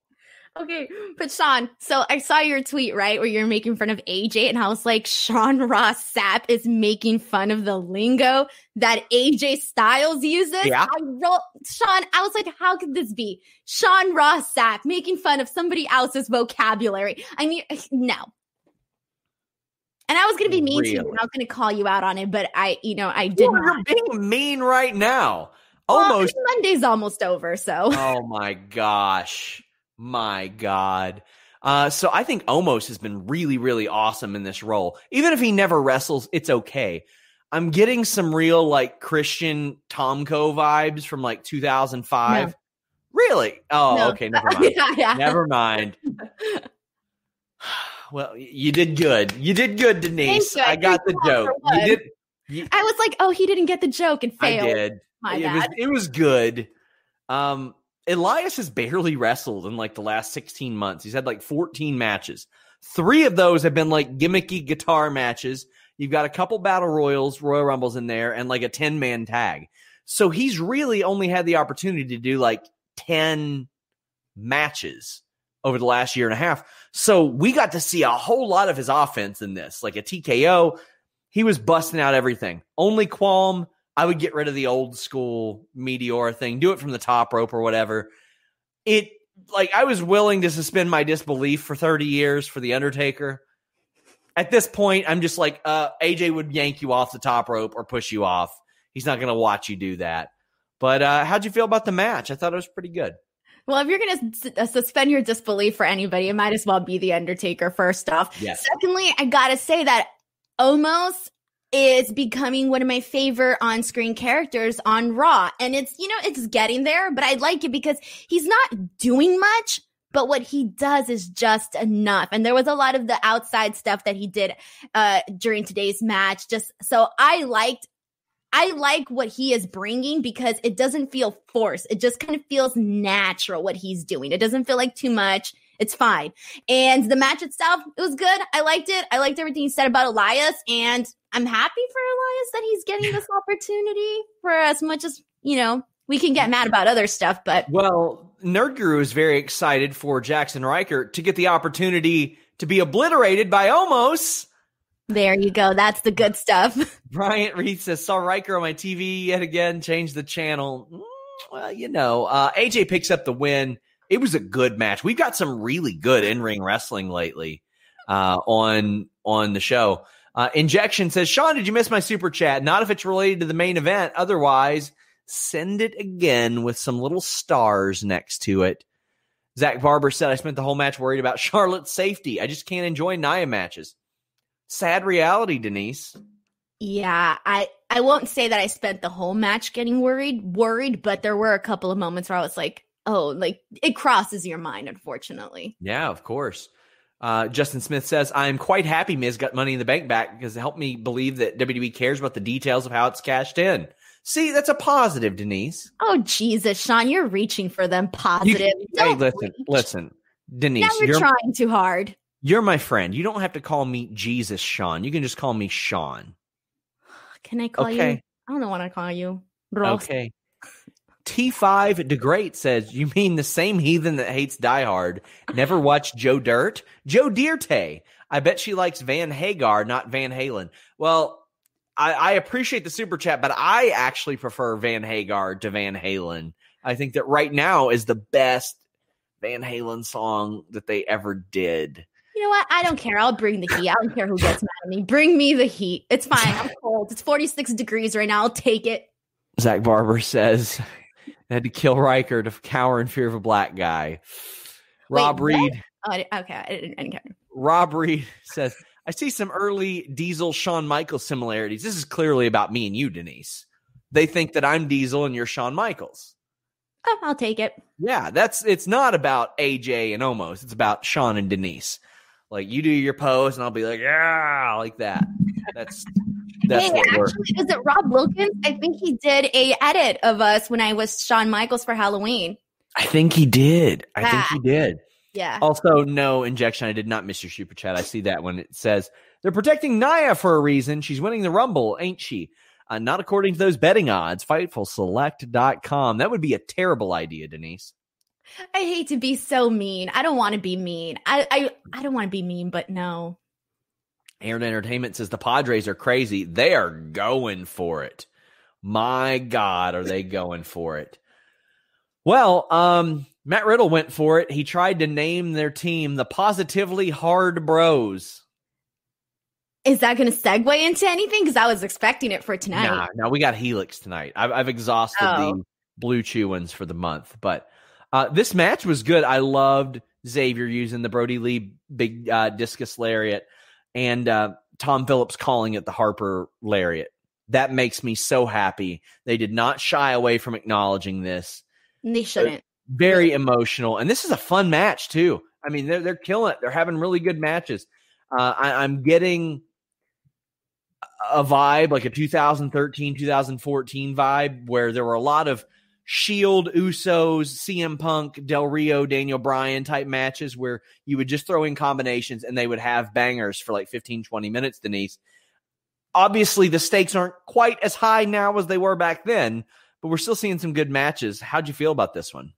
Okay, but Sean, so I saw your tweet, right, where you're making fun of AJ, and I was like, Sean Ross Sapp is making fun of the lingo that AJ Styles uses. Yeah. I wrote, Sean, I was like, how could this be? Sean Ross Sapp making fun of somebody else's vocabulary. I mean, eh, no. And I was going to be mean to you, Really? and I was going to call you out on it, but I, you know, I did Well, not. You're being mean right now. Well, Almost. Monday's almost over, so. oh my gosh. My God. Uh, so I think Omos has been really, really awesome in this role. Even if he never wrestles, it's okay. I'm getting some real like Christian Tomko vibes from like 2005. No. Really? Oh, No. okay. Never mind. yeah, yeah. never mind. Well, you did good. You did good, Denise. I I got the joke. You did. You, I was like, oh, he didn't get the joke and I failed. did. My it was bad. it was good. Um, Elias has barely wrestled in like the last 16 months. He's had like 14 matches. Three of those have been like gimmicky guitar matches. You've got a couple battle royals, Royal Rumbles in there, and like a 10 man tag. So he's really only had the opportunity to do like 10 matches over the last year and a half. So we got to see a whole lot of his offense in this, like a TKO. He was busting out everything. Only qualm, I would get rid of the old school Meteor thing, do it from the top rope or whatever. It like I was willing to suspend my disbelief for 30 years for the Undertaker. At this point, I'm just like, uh, AJ would yank you off the top rope or push you off. He's not going to watch you do that. But uh, how'd you feel about the match? I thought it was pretty good. Well, if you're going to suspend your disbelief for anybody, it might as well be The Undertaker, first off. Yes. Secondly, I got to say that Omos is becoming one of my favorite on screen characters on Raw. And it's, you know, it's getting there, but I like it because he's not doing much, but what he does is just enough. And there was a lot of the outside stuff that he did uh, during today's match. Just so I liked I like what he is bringing because it doesn't feel forced. It just kind of feels natural what he's doing. It doesn't feel like too much. It's fine. And the match itself, it was good. I liked it. I liked everything he said about Elias. And I'm happy for Elias that he's getting this opportunity for as much as, you know, we can get mad about other stuff, but Well, Nerd Guru is very excited for Jaxson Ryker to get the opportunity to be obliterated by Omos. there you go. That's the good stuff. Bryant Reed says, saw Ryker on my TV yet again, change the channel. Mm, Well, you know, uh, AJ picks up the win. It was a good match. We've got some really good in-ring wrestling lately uh, on on the show. Uh, Injection says, Sean, did you miss my super chat? Not if it's related to the main event. Otherwise, send it again with some little stars next to it. Zach Barber said, I spent the whole match worried about Charlotte's safety. I just can't enjoy Nia matches. Sad reality, Denise. Yeah, I I won't say that I spent the whole match getting worried, worried, but there were a couple of moments where I was like, "Oh, like it crosses your mind." Unfortunately, Yeah, of course. Uh, Justin Smith says, I am quite happy Miz got money in the bank back because it helped me believe that WWE cares about the details of how it's cashed in. See, that's a positive, Denise. oh Jesus, Sean, you're reaching for them You- positive. hey, listen, reach. listen, Denise, Now you're you're, trying too hard. you're my friend. You don't have to call me Jesus Sean. You can just call me Sean. Can I call you? I don't know what I call you. Ross. Okay. T5 DeGreat says, You mean the same heathen that hates Die Hard never watched Joe Dirt? Joe Dierte. I bet she likes Van Hagar, not Van Halen. Well, I, I appreciate the super chat, but I actually prefer Van Hagar to Van Halen. I think that right now is the best Van Halen song that they ever did. You know what? I don't care. I'll bring the heat. I don't care who gets mad at me. Bring me the heat. It's fine. I'm cold. It's 46 degrees right now. I'll take it. Zach Barber says they had to kill Ryker to cower in fear of a black guy. Rob Wait, what? Reed. Oh, okay. I didn't, I didn't care. Rob Reed says, I see some early Diesel Shawn Michaels similarities. This is clearly about me and you, Denise. They think that I'm Diesel and you're Shawn Michaels. Oh, I'll take it. Yeah, that's it's not about AJ and Omos. It's about Sean and Denise. Like you do your pose, and I'll be like, yeah, like that. That's that's hey, what actually, is it Rob Wilkins? I think he did a edit of us when I was Shawn Michaels for Halloween. I think he did. I think he did. Yeah. Also, no injection. I did not miss your super chat. I see that when it says they're protecting Nia for a reason. She's winning the Rumble, ain't she? Uh, not according to those betting odds. Fightfulselect.com. That would be a terrible idea, Denise. I hate to be so mean. I don't want to be mean. I I, I don't want to be mean, but no. Aaron Entertainment says the Padres are crazy. They are going for it. My God, are they going for it? Well, um, Matt Riddle went for it. He tried to name their team the Positively Hard Bros. Is that going to segue into anything? Because I was expecting it for tonight. Nah, no, we got Helix tonight. I've, I've exhausted Oh. the BlueChew ones for the month, but uh, this match was good. I loved Xavier using the Brodie Lee big uh, discus lariat and uh, Tom Phillips calling it the Harper lariat. That makes me so happy. They did not shy away from acknowledging this. They shouldn't. Very emotional, and this is a fun match too. I mean, they're they're killing it. They're having really good matches. Uh, I, I'm getting a vibe like a 2013 2014 vibe where there were a lot of shield usos cm punk del rio daniel bryan type matches where you would just throw in combinations and they would have bangers for like 15 20 minutes denise obviously the stakes aren't quite as high now as they were back then but we're still seeing some good matches how'd you feel about this one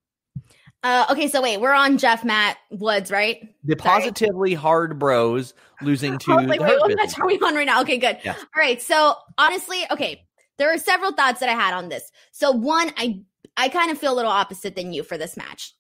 Uh, okay, so wait, we're on Jeff Matt Woods, right? the Sorry. positively hard bros losing to Like, the wait, what match are we on right now? Okay, good. Yes. All right. So honestly, okay, there are several thoughts that I had on this. So one, I I kind of feel a little opposite than you for this match.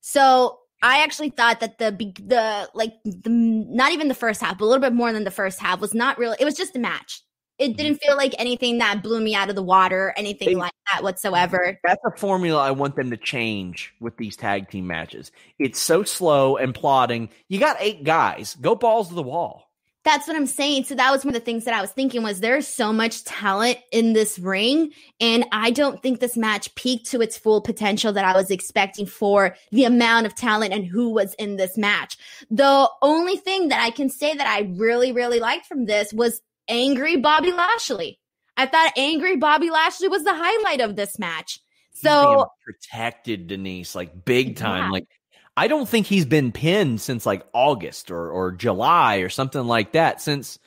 So I actually thought that the the like the not even the first half, but a little bit more than the first half was not really. It was just a match. It mm-hmm. didn't feel like anything that blew me out of the water, anything They- like that whatsoever. That's a formula I want them to change with these tag team matches. It's so slow and plodding. You got eight guys. Go balls to the wall. That's what I'm saying. So that was one of the things that I was thinking was there's so much talent in this ring and I don't think this match peaked to its full potential that I was expecting for the amount of talent and who was in this match. The only thing that I can say that I really really liked from this was angry Bobby Lashley. I thought angry Bobby Lashley was the highlight of this match. So protected, Denise, like big time. Yeah. Like I don't think he's been pinned since like August or or July or something like that. Since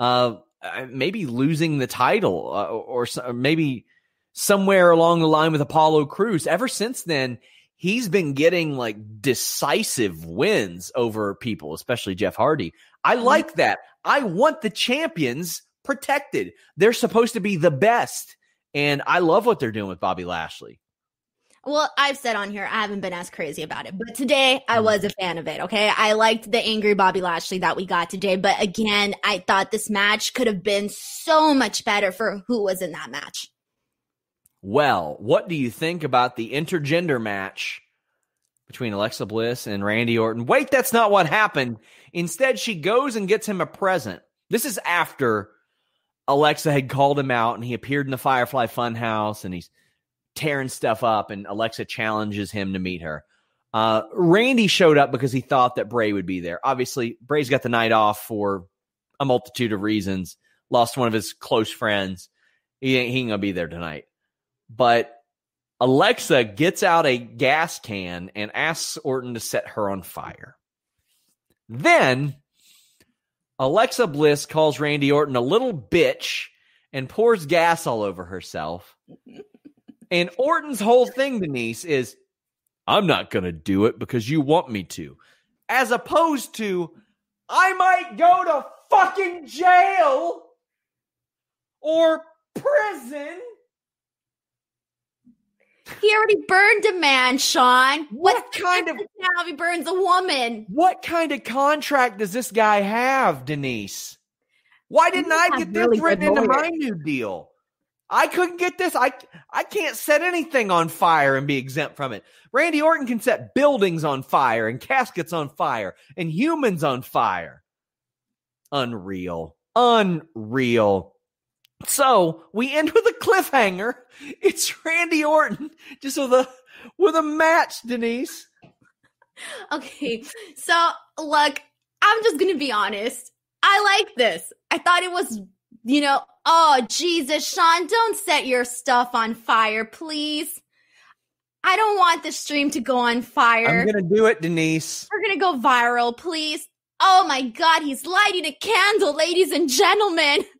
uh maybe losing the title uh, or, or maybe somewhere along the line with Apollo Crews. Ever since then, he's been getting like decisive wins over people, especially Jeff Hardy. I like that. I want the champions protected. They're supposed to be the best. And I love what they're doing with Bobby Lashley. Well, I've said on here I haven't been as crazy about it, but today I Mm. was a fan of it. Okay, I liked the angry Bobby Lashley that we got today, but again, I thought this match could have been so much better for who was in that match. Well, what do you think about the intergender match between Alexa Bliss and Randy Orton? Wait, that's not what happened. Instead, she goes and gets him a present. This is after Alexa had called him out and he appeared in the Firefly Funhouse and he's tearing stuff up and Alexa challenges him to meet her. Uh, Randy showed up because he thought that Bray would be there. Obviously, Bray's got the night off for a multitude of reasons. Lost one of his close friends. He ain't, he ain't gonna be there tonight. But Alexa gets out a gas can and asks Orton to set her on fire. Then Alexa Bliss calls Randy Orton a little bitch and pours gas all over herself. And Orton's whole thing, Denise, is I'm not going to do it because you want me to. As opposed to, I might go to fucking jail or prison. He already burned a man, Sean. What What's the kind of- now he burns a woman? What kind of contract does this guy have, Denise? Why didn't I get this really written into my new deal? I couldn't get this. I I can't set anything on fire and be exempt from it. Randy Orton can set buildings on fire and caskets on fire and humans on fire. Unreal. Unreal. So we end with a cliffhanger. It's Randy Orton just with a with a match, Denise. Okay, so look, I'm just gonna be honest. I like this. I thought it was, you know, oh Jesus, Sean, don't set your stuff on fire, please. I don't want the stream to go on fire. I'm gonna do it, Denise. We're gonna go viral, please. Oh my god, he's lighting a candle, ladies and gentlemen.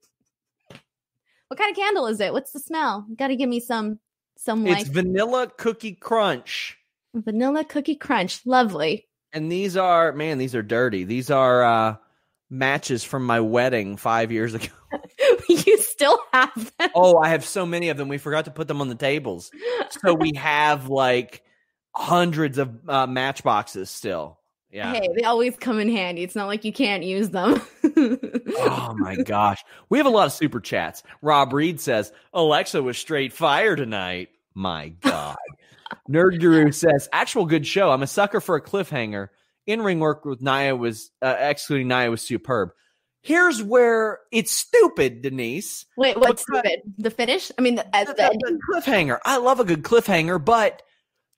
What kind of candle is it? What's the smell? Gotta give me some some It's vanilla cookie crunch. vanilla cookie crunch. Lovely. And these are man, these are dirty. These are uh matches from my wedding 5 years ago. you still have them. Oh, I have so many of them. We forgot to put them on the tables. So we have like hundreds of uh, matchboxes still. Yeah. Hey, they always come in handy. It's not like you can't use them. Oh my gosh. We have a lot of super chats. Rob Reed says, Alexa was straight fire tonight. My God. Nerd Guru says, actual good show. I'm a sucker for a cliffhanger. In ring work with Nia was, uh, excluding Nia was superb. Here's where it's stupid, Denise. Wait, what's stupid? The finish? I mean, the, The, the, the cliffhanger. I love a good cliffhanger, but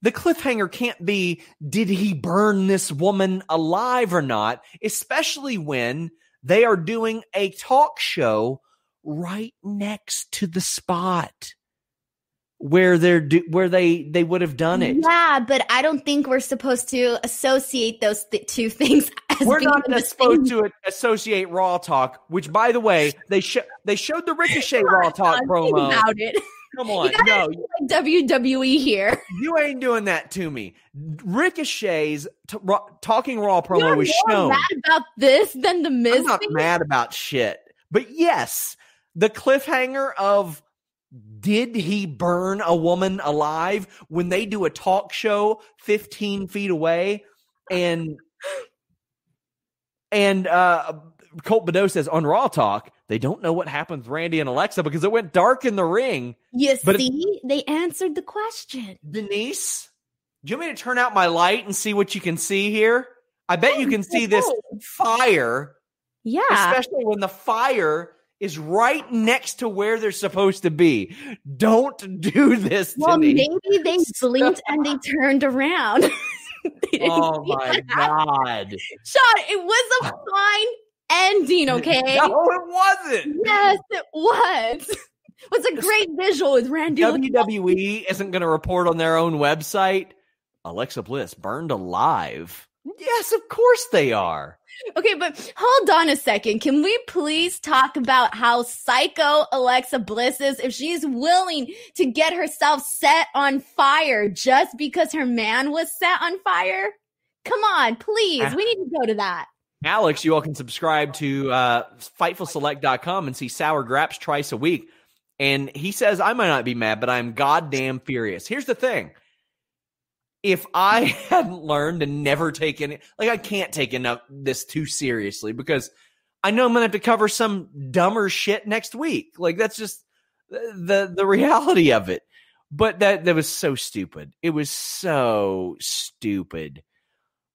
the cliffhanger can't be did he burn this woman alive or not, especially when they are doing a talk show right next to the spot where they're do, where they they would have done it. Yeah, but I don't think we're supposed to associate those th- two things as We're not supposed to associate Raw Talk, which, by the way, they sh- they showed the Ricochet Raw Talk promo. about it. Come on, no, WWE here. You ain't doing that to me. Ricochet's t- raw, talking Raw promo You're was more shown. mad about this than the Miz I'm not thing? mad about shit, but yes, the cliffhanger of did he burn a woman alive when they do a talk show 15 feet away and and uh Colt Bedeau says on Raw Talk they don't know what happened with Randy and Alexa because it went dark in the ring. Yes, But it- they answered the question. Denise, do you want me to turn out my light and see what you can see here? I bet you can see this fire, Yeah. especially when the fire is right next to where they're supposed to be. Don't do this to me. well, maybe they blinked and they turned around. They Oh my god. Sean, it was a fine ending, okay? No, it wasn't. Yes, it was. It was a great visual with Randy. WWE isn't going to report on their own website. Alexa Bliss burned alive. Yes, of course they are. Okay, but hold on a second. Can we please talk about how psycho Alexa Bliss is if she's willing to get herself set on fire just because her man was set on fire? Come on, please. Ah. We need to go to that. Alex, you all can subscribe to uh, FightfulSelect.com and see Sour Graps twice a week. And he says, I might not be mad, but I'm goddamn furious. Here's the thing. If I hadn't learned and never taken it, like I can't take enough this too seriously because I know I'm gonna have to cover some dumber shit next week. Like that's just the the, reality of it. But that that was so stupid. It was so stupid.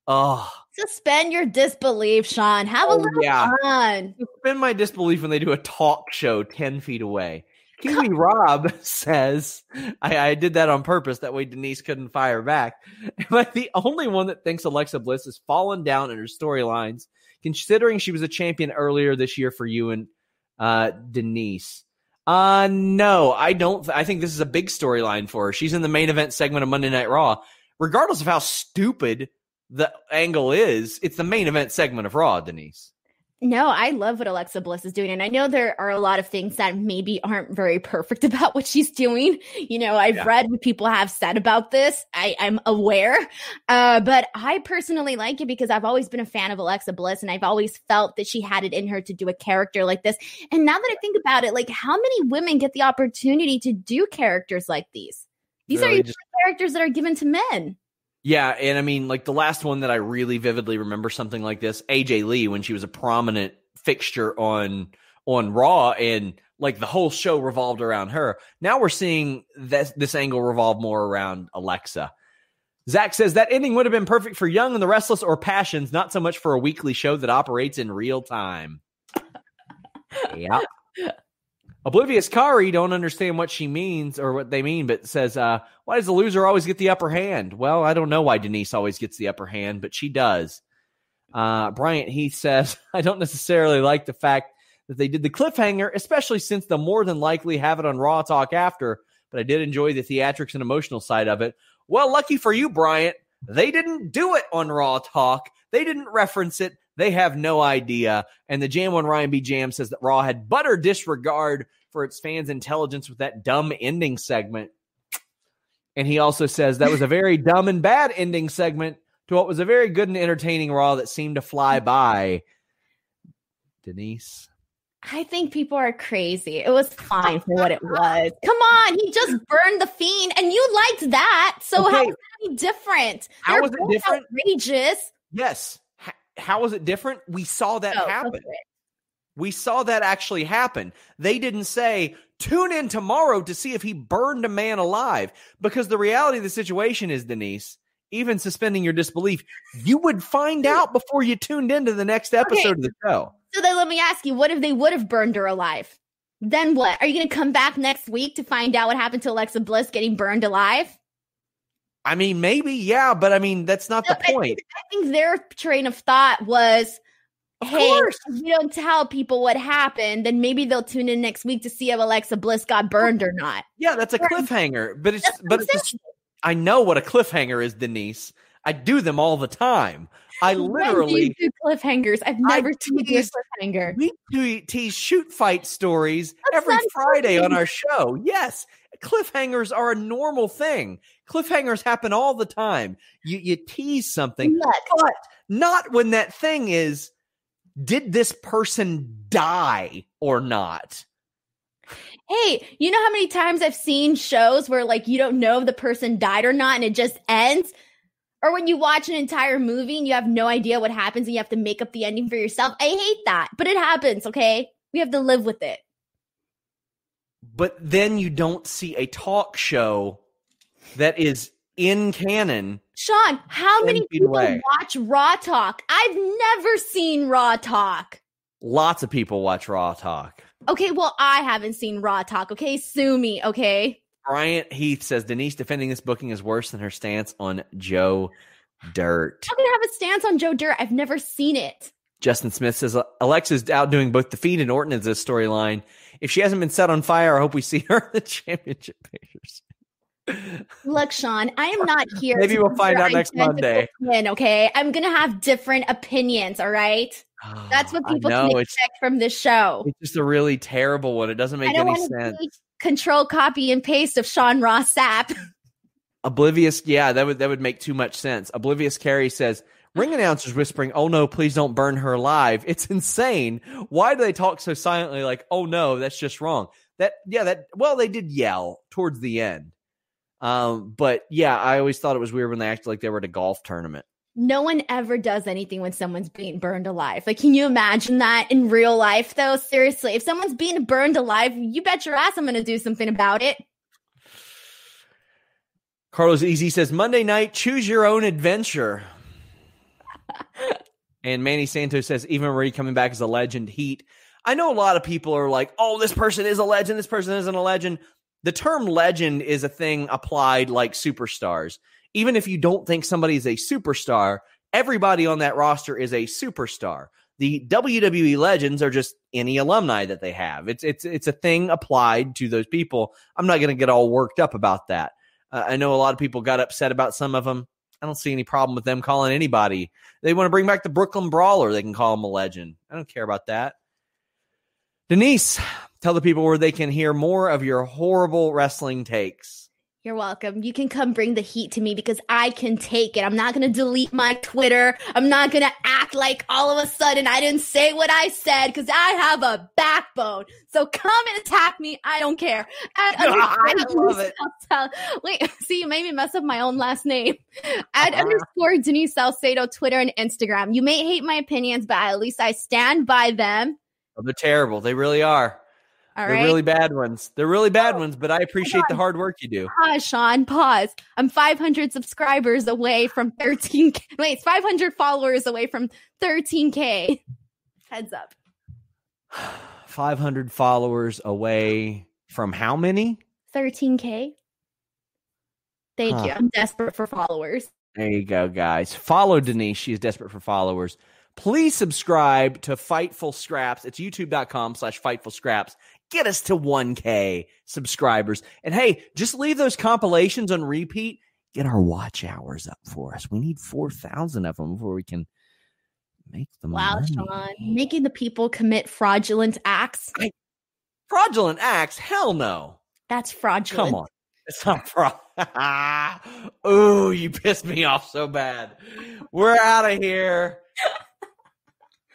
Oh, Suspend your disbelief, Sean. Have a Oh, little yeah. fun. suspend my disbelief when they do a talk show 10 feet away. Kiwi Rob says, I, I did that on purpose. That way Denise couldn't fire back. Am I the only one that thinks Alexa Bliss has fallen down in her storylines, considering she was a champion earlier this year for you and uh, Denise? Uh, no, I don't. th- I think this is a big storyline for her. She's in the main event segment of Monday Night Raw. Regardless of how stupid the angle is, it's the main event segment of Raw, Denise. No, I love what Alexa Bliss is doing. And I know there are a lot of things that maybe aren't very perfect about what she's doing. You know, I've Yeah. read what people have said about this. I, I'm aware. Uh, but I personally like it because I've always been a fan of Alexa Bliss and I've always felt that she had it in her to do a character like this. And now that I think about it, like how many women get the opportunity to do characters like these? These Really are just- characters that are given to men. Yeah, and I mean, like the last one that I really vividly remember something like this, AJ Lee, when she was a prominent fixture on on Raw, and like the whole show revolved around her. Now we're seeing this this angle revolve more around Alexa. Zach says that ending would have been perfect for Young and the Restless or Passions, not so much for a weekly show that operates in real time. yep. Oblivious Kari don't understand what she means or what they mean, but says, uh, why does the loser always get the upper hand? Well, I don't know why Denise always gets the upper hand, but she does. Uh, Bryant Heath says, I don't necessarily like the fact that they did the cliffhanger, especially since they'll more than likely have it on Raw Talk after, but I did enjoy the theatrics and emotional side of it. Well, lucky for you, Bryant, they didn't do it on Raw Talk. They didn't reference it. They have no idea. And the Jam One Ryan B. Jam says that Raw had butter disregard for its fans' intelligence with that dumb ending segment. And he also says that was a very dumb and bad ending segment to what was a very good and entertaining Raw that seemed to fly by. Denise. I think people are crazy. It was fine for what it was. Come on, he just burned the fiend, and you liked that. So Okay. how is that any different? How They're was it different? Outrageous. Yes. How was it different? We saw that Oh, happen. okay. We saw that actually happen. They didn't say, tune in tomorrow to see if he burned a man alive. Because the reality of the situation is, Denise, even suspending your disbelief, you would find out before you tuned into the next episode of the show. So then let me ask you, what if they would have burned her alive? Then what? Are you going to come back next week to find out what happened to Alexa Bliss getting burned alive? I mean, maybe, yeah, but I mean, that's not No, the I point. think, I think their train of thought was, Of hey, course. if we don't tell people what happened, then maybe they'll tune in next week to see if Alexa Bliss got burned or not. Yeah, that's a cliffhanger. But it's That's but it's. I know what a cliffhanger is, Denise. I do them all the time. I literally you do cliffhangers. I've I never seen you a teased- cliffhanger. we do tease shoot fight stories That's every Friday on our show. Yes, cliffhangers are a normal thing. Cliffhangers happen all the time. You you tease something, Look, but not when that thing is did this person die or not? hey, you know how many times I've seen shows where like you don't know if the person died or not and it just ends? Or when you watch an entire movie and you have no idea what happens and you have to make up the ending for yourself. I hate that, but it happens, okay? We have to live with it. But then you don't see a talk show that is in canon. Sean, how many people away. watch Raw Talk? I've never seen Raw Talk. Lots of people watch Raw Talk. Okay, well, I haven't seen Raw Talk, okay? Sue me, okay? Bryant Heath says Denise defending this booking is worse than her stance on Joe Dirt. How can I have a stance on Joe Dirt? I've never seen it. Justin Smith says Alexa's outdoing both the Fiend and Orton as this storyline. If she hasn't been set on fire, I hope we see her in the championship pictures. Look, Sean, I am not here. Maybe we'll find out next Monday. twin, okay, I'm gonna have different opinions. All right, that's what people know, can expect from this show. it's just a really terrible one. It doesn't make any sense. control, copy, and paste of Sean Ross Sapp. Oblivious, yeah, that would that would make too much sense. Oblivious Carrie says ring announcers whispering, "Oh no, please don't burn her alive." It's insane. Why do they talk so silently? Like, "Oh no, that's just wrong." That yeah, that well, they did yell towards the end. Um, but yeah, I always thought it was weird when they acted like they were at a golf tournament. No one ever does anything when someone's being burned alive. Like, can you imagine that in real life, though? Seriously, if someone's being burned alive, you bet your ass I'm going to do something about it. Carlos Easy says Monday night, choose your own adventure. and Manny Santos says even Marie coming back as a legend. Heat. I know a lot of people are like, "Oh, this person is a legend. This person isn't a legend." The term legend is a thing applied like superstars. Even if you don't think somebody is a superstar, everybody on that roster is a superstar. The WWE legends are just any alumni that they have. It's it's it's a thing applied to those people. I'm not going to get all worked up about that. Uh, I know a lot of people got upset about some of them. I don't see any problem with them calling anybody. They want to bring back the Brooklyn Brawler. They can call him a legend. I don't care about that. Denise, tell the people where they can hear more of your horrible wrestling takes. You're welcome. You can come bring the heat to me because I can take it. I'm not going to delete my Twitter. I'm not going to act like all of a sudden I didn't say what I said because I have a backbone. So come and attack me. I don't care. At I love it. Wait, see, you made me mess up my own last name. Add uh-huh. underscore Denise Salcedo, Twitter and Instagram. You may hate my opinions, but at least I stand by them. Oh, they're terrible. They really are. All They're right? really bad ones. They're really bad oh, ones, but I appreciate the hard work you do. Pause, Sean. Pause. I'm 500 subscribers away from 13K. Wait, it's 500 followers away from 13k. Heads up. 500 followers away from how many? 13k. Thank huh. you. I'm desperate for followers. There you go, guys. Follow Denise. She is desperate for followers. Please subscribe to Fightful Scraps. It's youtube.com slash Fightful Scraps get us to 1K subscribers. And hey, just leave those compilations on repeat. Get our watch hours up for us. We need 4,000 of them before we can make them. Wow, money. Sean, making the people commit fraudulent acts. I, fraudulent acts? Hell no. That's fraudulent. Come on. It's not fraud. oh, you pissed me off so bad. We're out of here.